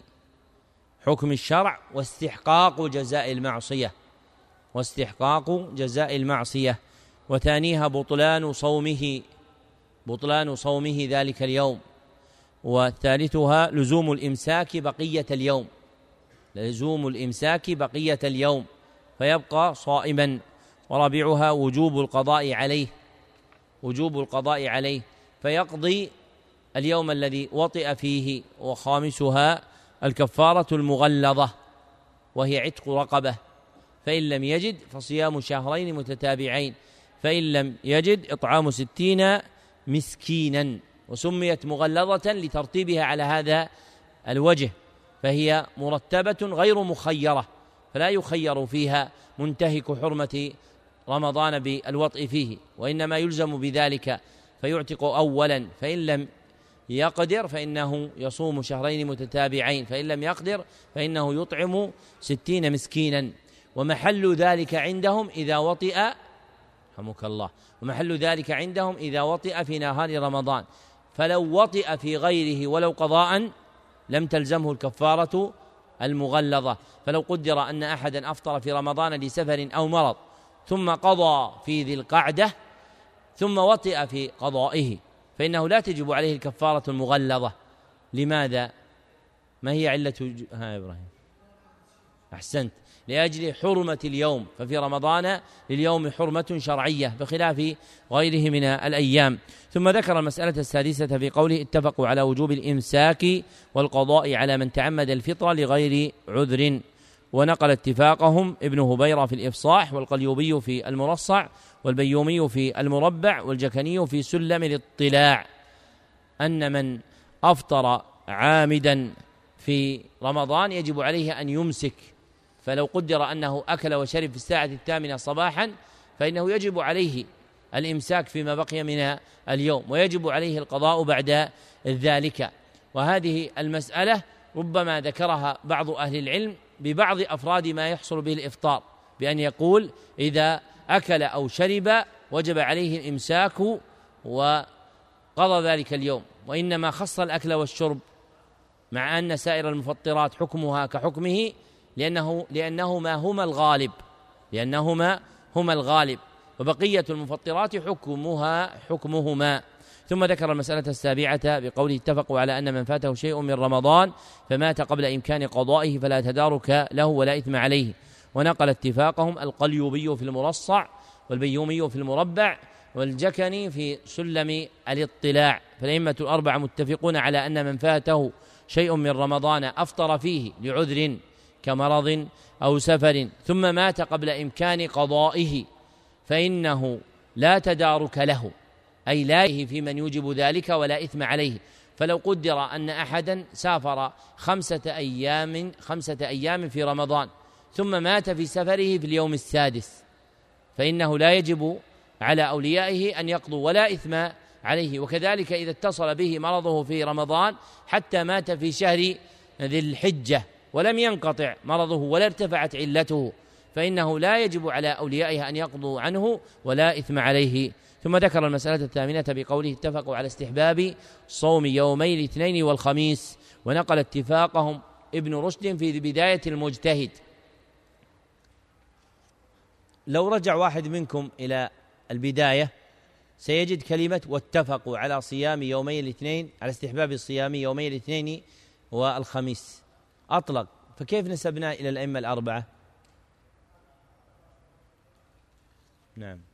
حكم الشرع واستحقاق جزاء المعصية واستحقاق جزاء المعصية. وثانيها بطلان صومه بطلان صومه ذلك اليوم. وثالثها لزوم الإمساك بقية اليوم لزوم الإمساك بقية اليوم فيبقى صائما. ورابعها وجوب القضاء عليه. وجوب القضاء عليه فيقضي اليوم الذي وطئ فيه وخامسها الكفارة المغلظة وهي عتق رقبة. فإن لم يجد فصيام شهرين متتابعين. فإن لم يجد إطعام ستين مسكينا. وسميت مغلظة لترتيبها على هذا الوجه فهي مرتبة غير مخيرة فلا يخير فيها منتهك حرمة رمضان بالوطء فيه وإنما يلزم بذلك فيعتق أولا فإن لم يقدر فإنه يصوم شهرين متتابعين فإن لم يقدر فإنه يطعم ستين مسكينا. ومحل ذلك عندهم إذا وطئ رحمك الله ومحل ذلك عندهم إذا وطئ في نهار رمضان. فلو وطئ في غيره ولو قضاء لم تلزمه الكفارة المغلظة. فلو قدر أن أحدا أفطر في رمضان لسفر أو مرض ثم قضى في ذي القعدة ثم وطئ في قضائه. فإنه لا تجب عليه الكفارة المغلظة. لماذا؟ ما هي علة ها إبراهيم. أحسنت. لأجل حرمة اليوم. ففي رمضان لليوم حرمة شرعية بخلاف غيره من الأيام. ثم ذكر المسألة السادسة في قوله اتفقوا على وجوب الإمساك والقضاء على من تعمد الفطر لغير عذر. ونقل اتفاقهم ابن هبيرة في الإفصاح والقليوبي في المرصع والبيومي في المربع والجكني في سلم الاطلاع أن من أفطر عامدا في رمضان يجب عليه أن يمسك فلو قدر أنه أكل وشرب في الساعة الثامنة صباحا فإنه يجب عليه الإمساك فيما بقي من اليوم ويجب عليه القضاء بعد ذلك. وهذه المسألة ربما ذكرها بعض أهل العلم ببعض أفراد ما يحصل به الإفطار بأن يقول إذا أكل أو شرب وجب عليه الإمساك وقضى ذلك اليوم وإنما خص الأكل والشرب مع أن سائر المفطرات حكمها كحكمه لأنه لأنهما هما الغالب لأنهما هما الغالب وبقية المفطرات حكمها حكمهما. ثم ذكر المسألة السابعة بقوله اتفقوا على أن من فاته شيء من رمضان فمات قبل إمكان قضائه فلا تدارك له ولا إثم عليه. ونقل اتفاقهم القليوبي في المرصع والبيومي في المربع والجكني في سلم الاطلاع. فالأئمة الأربعة متفقون على أن من فاته شيء من رمضان أفطر فيه لعذر كمرض أو سفر. ثم مات قبل إمكان قضائه فإنه لا تدارك له. أي لا في من يوجب ذلك ولا إثم عليه. فلو قدر أن أحدا سافر خمسة أيام خمسة أيام في رمضان ثم مات في سفره في اليوم السادس فإنه لا يجب على أوليائه أن يقضوا ولا إثم عليه. وكذلك إذا اتصل به مرضه في رمضان حتى مات في شهر ذي الحجة ولم ينقطع مرضه ولا ارتفعت علته فإنه لا يجب على أوليائه أن يقضوا عنه ولا إثم عليه. ثم ذكر المسألة الثامنة بقوله اتفقوا على استحباب صوم يومي الاثنين والخميس ونقل اتفاقهم ابن رشد في بداية المجتهد. لو رجع واحد منكم إلى البداية سيجد كلمة واتفقوا على صيام يومي الاثنين على استحباب الصيام يومي الاثنين والخميس. أطلق. فكيف نسبنا إلى الأئمة الأربعة؟ نعم.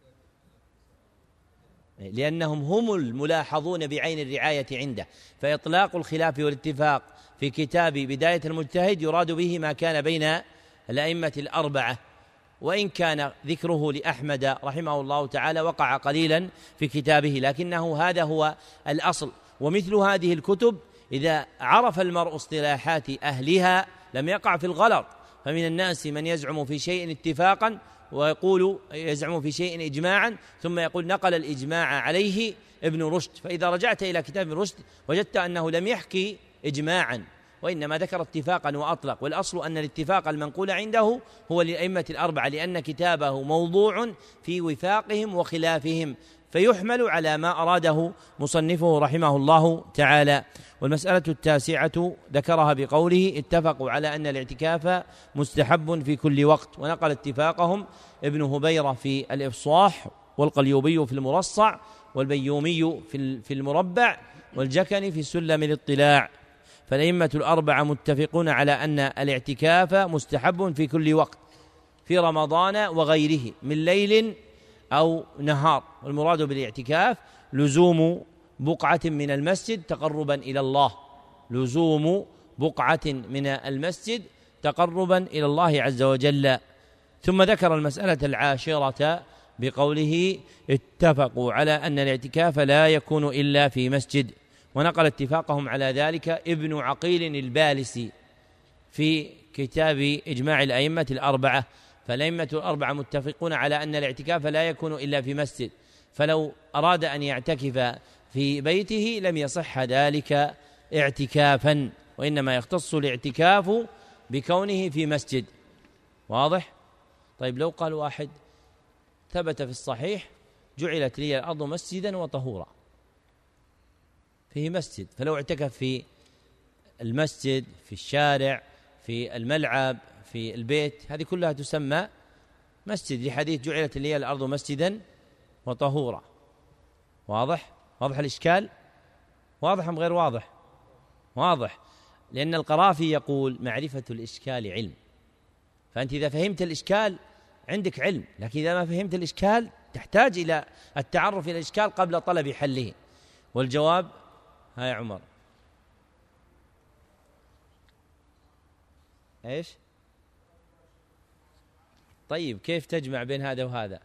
لأنهم هم الملاحظون بعين الرعاية عنده. فإطلاق الخلاف والاتفاق في كتاب بداية المجتهد يراد به ما كان بين الأئمة الأربعة. وإن كان ذكره لأحمد رحمه الله تعالى وقع قليلا في كتابه لكنه هذا هو الأصل. ومثل هذه الكتب إذا عرف المرء اصطلاحات أهلها لم يقع في الغلط. فمن الناس من يزعم في شيء اتفاقا ويقول يزعم في شيء إجماعا ثم يقول نقل الإجماع عليه ابن رشد. فإذا رجعت إلى كتاب ابن رشد وجدت أنه لم يحكي إجماعا وإنما ذكر اتفاقا وأطلق. والأصل أن الاتفاق المنقول عنده هو للأئمة الأربعة لأن كتابه موضوع في وفاقهم وخلافهم. فيحمل على ما أراده مصنفه رحمه الله تعالى. والمسألة التاسعة ذكرها بقوله اتفقوا على أن الاعتكاف مستحب في كل وقت. ونقل اتفاقهم ابن هبيرة في الإفصاح والقليوبي في المرصع والبيومي في المربع والجكني في سلم الاطلاع فالأئمة الأربعة متفقون على أن الاعتكاف مستحب في كل وقت في رمضان وغيره من ليل أو نهار. والمراد بالاعتكاف لزوم بقعة من المسجد تقربا إلى الله. لزوم بقعة من المسجد تقربا إلى الله عز وجل. ثم ذكر المسألة العاشرة بقوله اتفقوا على أن الاعتكاف لا يكون إلا في مسجد. ونقل اتفاقهم على ذلك ابن عقيل البالسي في كتاب إجماع الأئمة الأربعة. فالأئمة الأربعة متفقون على أن الاعتكاف لا يكون إلا في مسجد فلو أراد أن يعتكف في بيته لم يصح ذلك اعتكافا وإنما يختص الاعتكاف بكونه في مسجد. واضح؟ طيب لو قال واحد ثبت في الصحيح جعلت لي الأرض مسجدا وطهورا فيه مسجد فلو اعتكف في المسجد في الشارع في الملعب في البيت. هذه كلها تسمى مسجد. لحديث جعلت لي الأرض مسجدا وطهورا. واضح؟ واضح الإشكال؟ واضح أم غير واضح؟ واضح. لأن القرافي يقول معرفة الإشكال علم. فأنت إذا فهمت الإشكال عندك علم لكن إذا ما فهمت الإشكال تحتاج إلى التعرف إلى الإشكال قبل طلب حله. والجواب ها يا عمر. إيش؟ طيب كيف تجمع بين هذا وهذا؟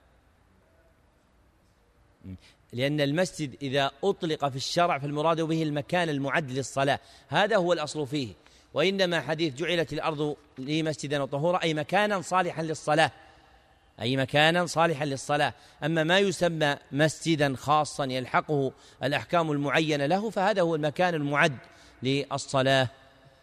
لأن المسجد إذا أطلق في الشرع فالمراد به المكان المعد للصلاة هذا هو الأصل فيه. وإنما حديث جعلت الأرض لي مسجدا وطهورا أي مكانا صالحا للصلاة. أي مكانا صالحا للصلاة. أما ما يسمى مسجدا خاصا يلحقه الأحكام المعينة له فهذا هو المكان المعد للصلاة.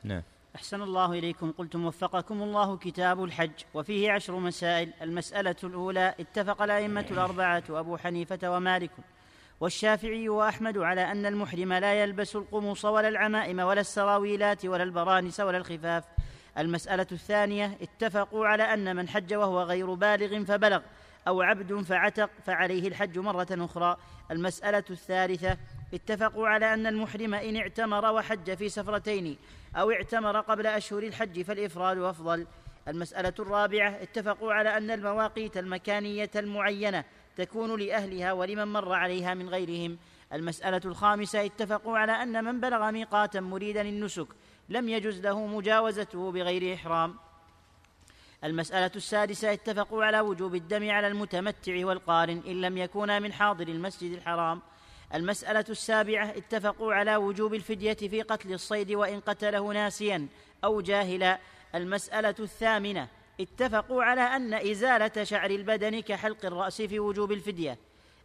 نعم. أحسن الله إليكم. قلتم وفقكم الله كتاب الحج. وفيه عشر مسائل. المسألة الأولى اتفق الأئمة الأربعة أبو حنيفة ومالك. والشافعي وأحمد على أن المحرم لا يلبس القمص ولا العمائم ولا السراويلات ولا البرانس ولا الخفاف. المسألة الثانية اتفقوا على أن من حج وهو غير بالغ فبلغ أو عبد فعتق فعليه الحج مرة أخرى. المسألة الثالثة اتفقوا على أن المحرم إن اعتمر وحج في سفرتين أو اعتمر قبل أشهر الحج فالإفراد أفضل. المسألة الرابعة اتفقوا على أن المواقيت المكانية المعينة تكون لأهلها ولمن مر عليها من غيرهم. المسألة الخامسة اتفقوا على أن من بلغ ميقاتا مريدا النسك لم يجز له مجاوزته بغير إحرام. المسألة السادسة اتفقوا على وجوب الدم على المتمتع والقارن إن لم يكونا من حاضر المسجد الحرام. المسألة السابعة اتفقوا على وجوب الفدية في قتل الصيد وإن قتله ناسيا أو جاهلا. المسألة الثامنة اتفقوا على أن إزالة شعر البدن كحلق الرأس في وجوب الفدية.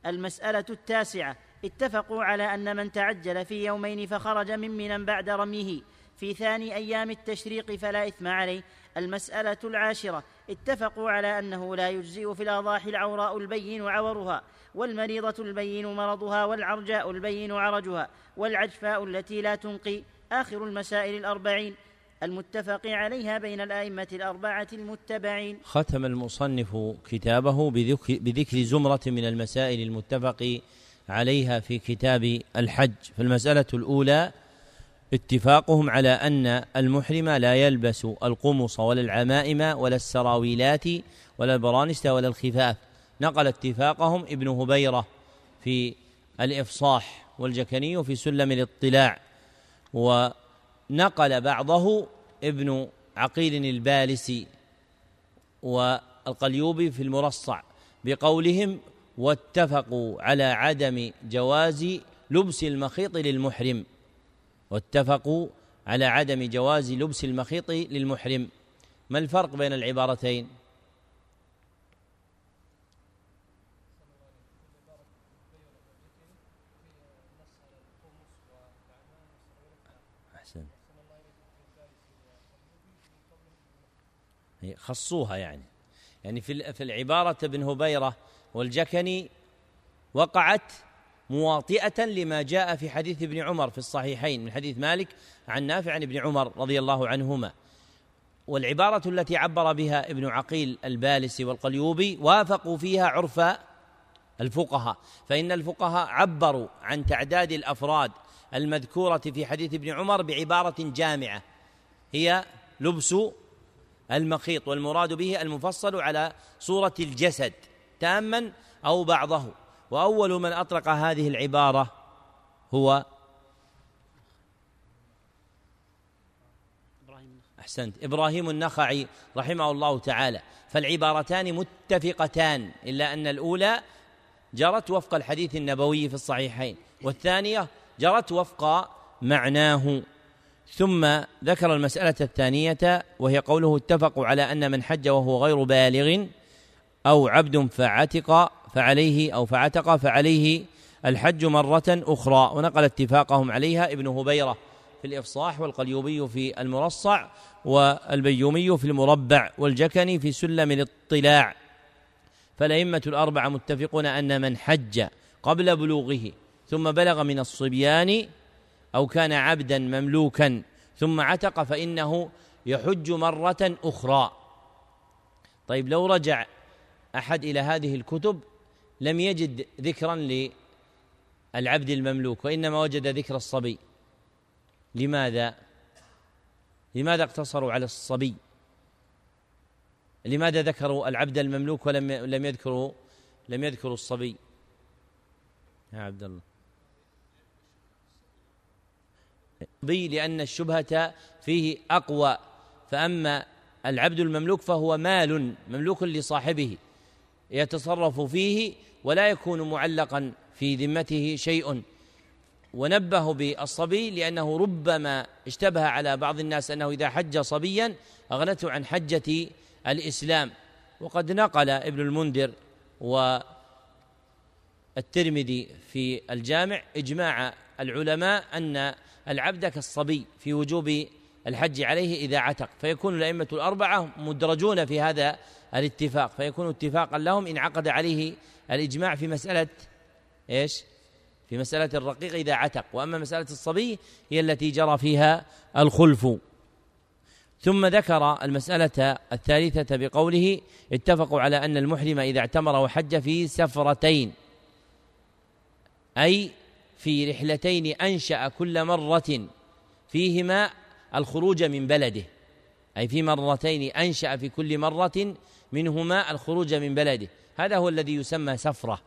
المسألة التاسعة اتفقوا على أن من تعجل في يومين فخرج من منى بعد رميه في ثاني أيام التشريق فلا إثم عليه. المسألة العاشرة اتفقوا على أنه لا يجزئ في الأضاحي العوراء البين عورها والمريضة البين مرضها والعرجاء البين عرجها والعجفاء التي لا تنقي آخر المسائل الأربعين المتفق عليها بين الأئمة الأربعة المتبعين. ختم المصنف كتابه بذكر زمرة من المسائل المتفق عليها في كتاب الحج. فالمسألة الأولى اتفاقهم على أن المحرم لا يلبس القمص ولا العمائم ولا السراويلات ولا البرانس ولا الخفاف. نقل اتفاقهم ابن هبيرة في الإفصاح والجكني في سلم الاطلاع ونقل بعضه ابن عقيل البالسي والقليوبي في المرصع بقولهم واتفقوا على عدم جواز لبس المخيط للمحرم واتفقوا على عدم جواز لبس المخيط للمحرم. ما الفرق بين العبارتين أحسن خصوها يعني. يعني في في العبارة ابن هبيرة والجكني وقعت مواطئة لما جاء في حديث ابن عمر في الصحيحين من حديث مالك عن نافع عن ابن عمر رضي الله عنهما. والعبارة التي عبر بها ابن عقيل البالسي والقليوبي وافقوا فيها عرف الفقهاء. فإن الفقهاء عبروا عن تعداد الأفراد المذكورة في حديث ابن عمر بعبارة جامعة. هي لبس المخيط والمراد به المفصل على صورة الجسد تاما أو بعضه. وأول من أطلق هذه العبارة هو أحسنت إبراهيم النخعي رحمه الله تعالى. فالعبارتان متفقتان إلا أن الأولى جرت وفق الحديث النبوي في الصحيحين والثانية جرت وفق معناه. ثم ذكر المسألة الثانية وهي قوله اتفقوا على أن من حج وهو غير بالغ أو عبد فعتق فعليه أو فعتق فعليه الحج مرة أخرى. ونقل اتفاقهم عليها ابن هبيرة في الإفصاح والقليوبي في المرصع والبيومي في المربع والجكني في سلم الاطلاع. فالأئمة الأربعة متفقون أن من حج قبل بلوغه ثم بلغ من الصبيان أو كان عبدا مملوكا ثم عتق فإنه يحج مرة أخرى. طيب لو رجع أحد إلى هذه الكتب لم يجد ذكرا للعبد المملوك وإنما وجد ذكر الصبي. لماذا؟ لماذا اقتصروا على الصبي؟ لماذا ذكروا العبد المملوك ولم لم يذكروا لم يذكروا الصبي؟ يا عبد الله. الصبي لأن الشبهة فيه أقوى فأما العبد المملوك فهو مال مملوك لصاحبه يتصرف فيه ولا يكون معلقا في ذمته شيء. ونبه بالصبي لأنه ربما اشتبه على بعض الناس أنه إذا حج صبيا أغنته عن حجة الإسلام. وقد نقل ابن المنذر والترمذي في الجامع إجماع العلماء أن العبد كالصبي في وجوب الحج عليه إذا عتق فيكون الأئمة الأربعة مدرجون في هذا الاتفاق فيكون اتفاقا لهم إن عقد عليه الإجماع في مسألة إيش؟ في مسألة الرقيق إذا عتق وأما مسألة الصبي هي التي جرى فيها الخلف. ثم ذكر المسألة الثالثة بقوله اتفقوا على أن المحرم إذا اعتمر وحج في سفرتين أي في رحلتين أنشأ كل مرة فيهما الخروج من بلده. أي في مرتين أنشأ في كل مرة منهما الخروج من بلده. هذا هو الذي يسمى سفرة.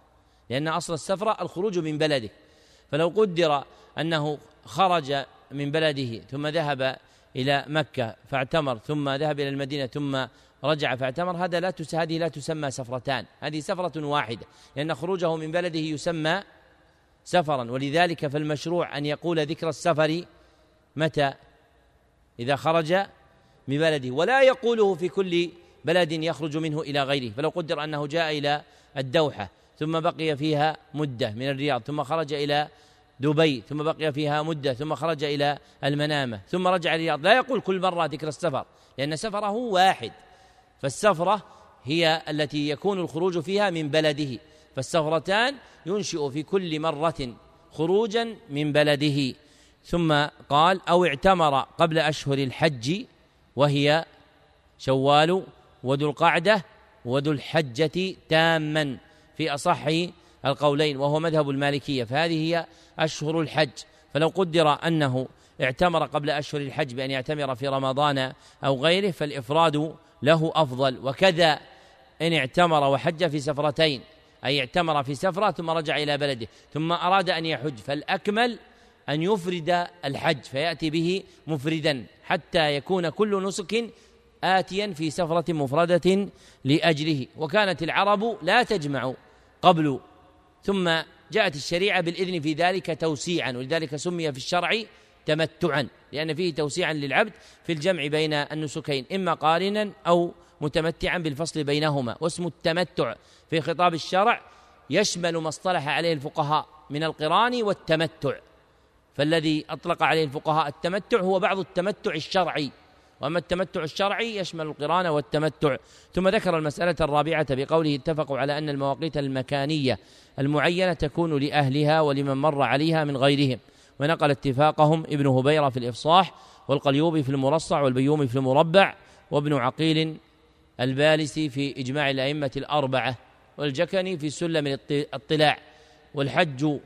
لأن أصل السفرة الخروج من بلده. فلو قدر أنه خرج من بلده ثم ذهب إلى مكة فاعتمر ثم ذهب إلى المدينة ثم رجع فاعتمر هذا لا هذه لا تسمى سفرتان. هذه سفرة واحدة. لأن خروجه من بلده يسمى سفرا. ولذلك فالمشروع أن يقول ذكر السفر متى؟ إذا خرج من بلده. ولا يقوله في كل بلد يخرج منه إلى غيره. فلو قدر أنه جاء إلى الدوحة ثم بقي فيها مدة من الرياض ثم خرج إلى دبي ثم بقي فيها مدة ثم خرج إلى المنامة ثم رجع الرياض. لا يقول كل مرة ذكر السفر لأن سفره واحد. فالسفرة هي التي يكون الخروج فيها من بلده. فالسفرتان ينشئ في كل مرة خروجا من بلده. ثم قال أو اعتمر قبل أشهر الحج وهي شوال وذو القعدة وذو الحجة تاما في أصح القولين وهو مذهب المالكية. فهذه هي أشهر الحج. فلو قدر أنه اعتمر قبل أشهر الحج بأن يعتمر في رمضان أو غيره فالإفراد له أفضل. وكذا إن اعتمر وحج في سفرتين. أي اعتمر في سفرة ثم رجع إلى بلده ثم أراد أن يحج فالأكمل أن يفرد الحج فيأتي به مفردا حتى يكون كل نسك آتيا في سفرة مفردة لأجله. وكانت العرب لا تجمع قبل ثم جاءت الشريعة بالإذن في ذلك توسيعا ولذلك سمي في الشرع تمتعا لأن فيه توسيعا للعبد في الجمع بين النسكين إما قارنا أو متمتعا بالفصل بينهما واسم التمتع في خطاب الشرع يشمل ما اصطلح عليه الفقهاء من القران والتمتع. فالذي أطلق عليه الفقهاء التمتع هو بعض التمتع الشرعي. وأما التمتع الشرعي يشمل القران والتمتع. ثم ذكر المسألة الرابعة بقوله اتفقوا على أن المواقيت المكانية المعينة تكون لأهلها ولمن مر عليها من غيرهم. ونقل اتفاقهم ابن هبيرة في الإفصاح والقليوبي في المرصع والبيومي في المربع وابن عقيل البالسي في إجماع الأئمة الأربعة والجكني في سلم الاطلاع والحج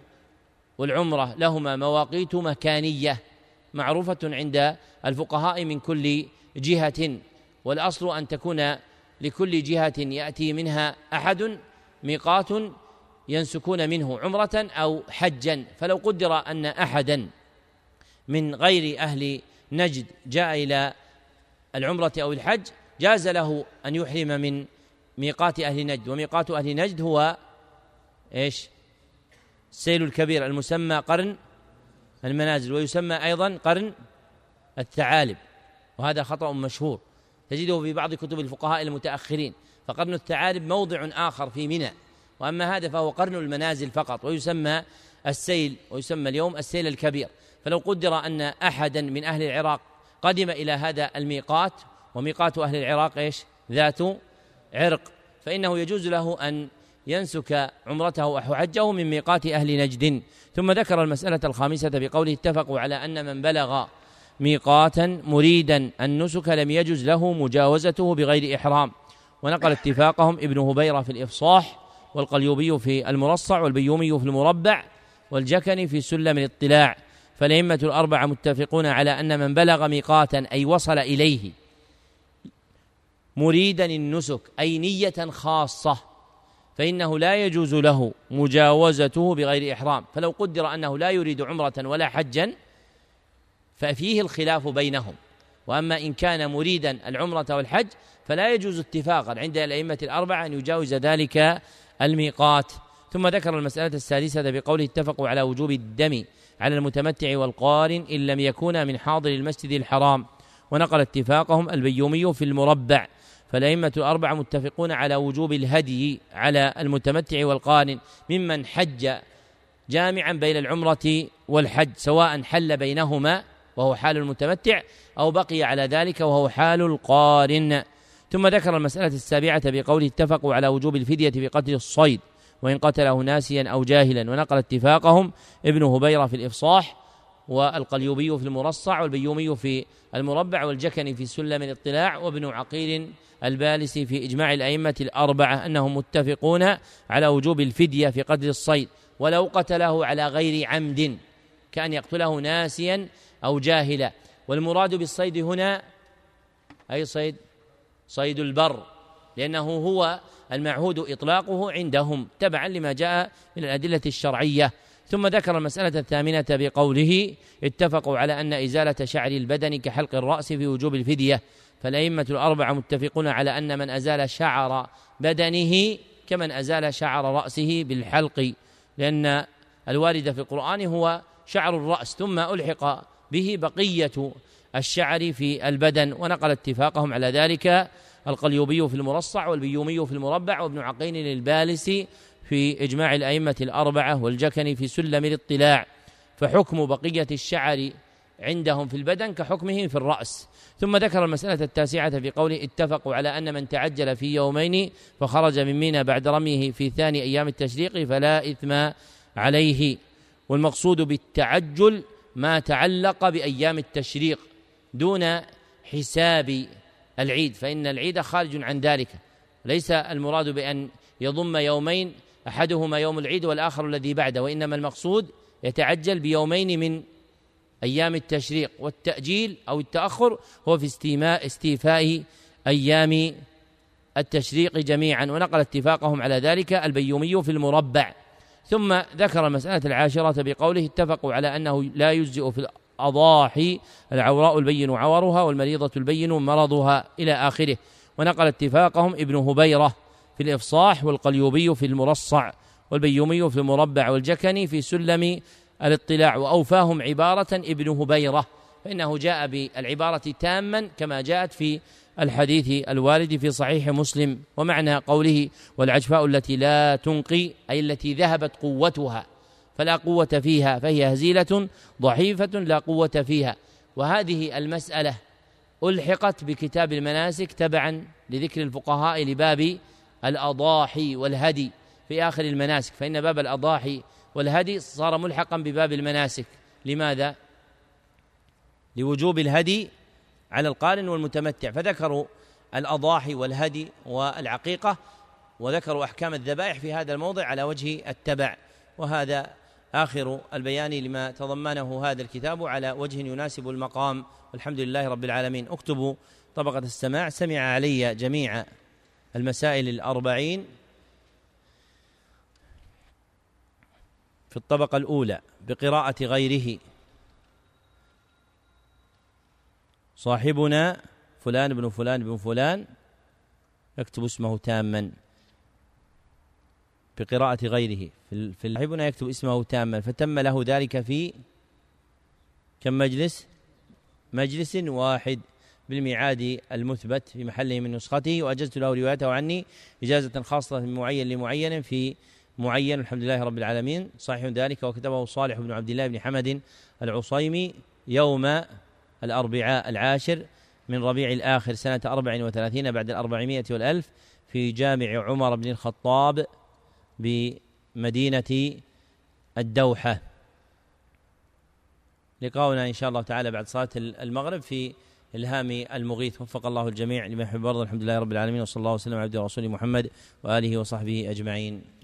والعمرة لهما مواقيت مكانية معروفة عند الفقهاء من كل جهة والأصل أن تكون لكل جهة يأتي منها أحد ميقات ينسكون منه عمرة أو حجا فلو قدر أن احدا من غير أهل نجد جاء إلى العمرة أو الحج جاز له أن يحرم من ميقات أهل نجد وميقات أهل نجد هو إيش؟ السيل الكبير المسمى قرن المنازل ويسمى أيضا قرن الثعالب وهذا خطأ مشهور. تجده في بعض كتب الفقهاء المتأخرين. فقرن الثعالب موضع آخر في منى وأما هذا فهو قرن المنازل فقط ويسمى السيل ويسمى اليوم السيل الكبير. فلو قدر أن أحدا من أهل العراق قدم إلى هذا الميقات وميقات أهل العراق إيش؟ ذات عرق. فإنه يجوز له أن ينسك عمرته أو حجه من ميقات أهل نجد. ثم ذكر المسألة الخامسة بقوله اتفقوا على أن من بلغ ميقاتا مريدا النسك لم يجز له مجاوزته بغير إحرام. ونقل اتفاقهم ابن هبيرة في الإفصاح والقليوبي في المرصع والبيومي في المربع والجكني في سلم الاطلاع. فالأئمة الأربعة متفقون على أن من بلغ ميقاتا أي وصل إليه. مريدا النسك أي نية خاصة فإنه لا يجوز له مجاوزته بغير إحرام. فلو قدر أنه لا يريد عمرة ولا حجا ففيه الخلاف بينهم. وأما إن كان مريدا العمرة والحج فلا يجوز اتفاقا. عند الأئمة الأربعة أن يجاوز ذلك الميقات. ثم ذكر المسألة السادسة بقوله اتفقوا على وجوب الدم على المتمتع والقارن إن لم يكونا من حاضر المسجد الحرام. ونقل اتفاقهم البيومي في المربع. فالأئمة الأربعة متفقون على وجوب الهدي على المتمتع والقارن ممن حج جامعا بين العمرة والحج سواء حل بينهما وهو حال المتمتع أو بقي على ذلك وهو حال القارن. ثم ذكر المسألة السابعة بقوله اتفقوا على وجوب الفدية في قتل الصيد وإن قتله ناسيا أو جاهلا ونقل اتفاقهم ابن هبيرة في الإفصاح. والقليوبي في المرصع والبيومي في المربع والجكني في سلم الاطلاع وابن عقيل البالسي في إجماع الأئمة الأربعة أنهم متفقون على وجوب الفدية في قتل الصيد ولو قتله على غير عمد كأن يقتله ناسيا أو جاهلا. والمراد بالصيد هنا أي صيد؟ صيد البر لأنه هو المعهود إطلاقه عندهم تبعا لما جاء من الأدلة الشرعية. ثم ذكر المسألة الثامنة بقوله اتفقوا على أن إزالة شعر البدن كحلق الرأس في وجوب الفدية فالأئمة الأربعة متفقون على أن من أزال شعر بدنه كمن أزال شعر رأسه بالحلق لأن الواردة في القرآن هو شعر الرأس ثم ألحق به بقية الشعر في البدن ونقل اتفاقهم على ذلك القليوبي في المرصع والبيومي في المربع وابن عقين البالسي في إجماع الأئمة الأربعة والجكني في سلم الاطلاع فحكم بقية الشعر عندهم في البدن كحكمه في الرأس. ثم ذكر المسألة التاسعة في قوله اتفقوا على أن من تعجل في يومين فخرج من مينا بعد رميه في ثاني أيام التشريق فلا إثم عليه. والمقصود بالتعجل ما تعلق بأيام التشريق دون حساب العيد فإن العيد خارج عن ذلك. ليس المراد بأن يضم يومين أحدهما يوم العيد والآخر الذي بعده وإنما المقصود يتعجل بيومين من أيام التشريق والتأجيل أو التأخر هو في استيماء استيفاء أيام التشريق جميعا. ونقل اتفاقهم على ذلك البيومي في المربع. ثم ذكر المسألة العاشرة بقوله اتفقوا على أنه لا يجزئ في الأضاحي العوراء البين عورها والمريضة البين مرضها إلى آخره. ونقل اتفاقهم ابن هبيرة. في الإفصاح والقليوبي في المرصع والبيومي في المربع والجكني في سلم الاطلاع وأوفاهم عبارة ابن هبيرة فإنه جاء بالعبارة تاما كما جاءت في الحديث الوارد في صحيح مسلم ومعنى قوله والعجفاء التي لا تنقي أي التي ذهبت قوتها فلا قوة فيها فهي هزيلة ضعيفة لا قوة فيها. وهذه المسألة ألحقت بكتاب المناسك تبعا لذكر الفقهاء لباب الأضاحي والهدي في آخر المناسك فإن باب الأضاحي والهدي صار ملحقا بباب المناسك. لماذا؟ لوجوب الهدي على القارن والمتمتع. فذكروا الأضاحي والهدي والعقيقة وذكروا أحكام الذبائح في هذا الموضع على وجه التبع. وهذا آخر البيان لما تضمنه هذا الكتاب على وجه يناسب المقام. والحمد لله رب العالمين. اكتبوا طبقة السماع. سمع علي جميع المسائل الأربعين في الطبقة الأولى بقراءة غيره. صاحبنا فلان بن فلان بن فلان يكتب اسمه تاما بقراءة غيره. في صاحبنا يكتب اسمه تاما فتم له ذلك في كم مجلس؟ مجلس واحد. بالميعاد المثبت في محله من نسخته. وأجزت له روايته عني إجازة خاصة من معين لمعين في معين. الحمد لله رب العالمين. صحيح ذلك. وكتبه صالح بن عبد الله بن حمد العصيمي يوم الأربعاء العاشر من ربيع الآخر سنة أربع وثلاثين بعد الأربعمائة والألف في جامع عمر بن الخطاب بمدينة الدوحة. لقاؤنا إن شاء الله تعالى بعد صلاة المغرب في الهام المغيث. وفق الله الجميع لما يحب الحمد لله رب العالمين وصلى الله وسلم على عبده ورسوله محمد وآله وصحبه أجمعين.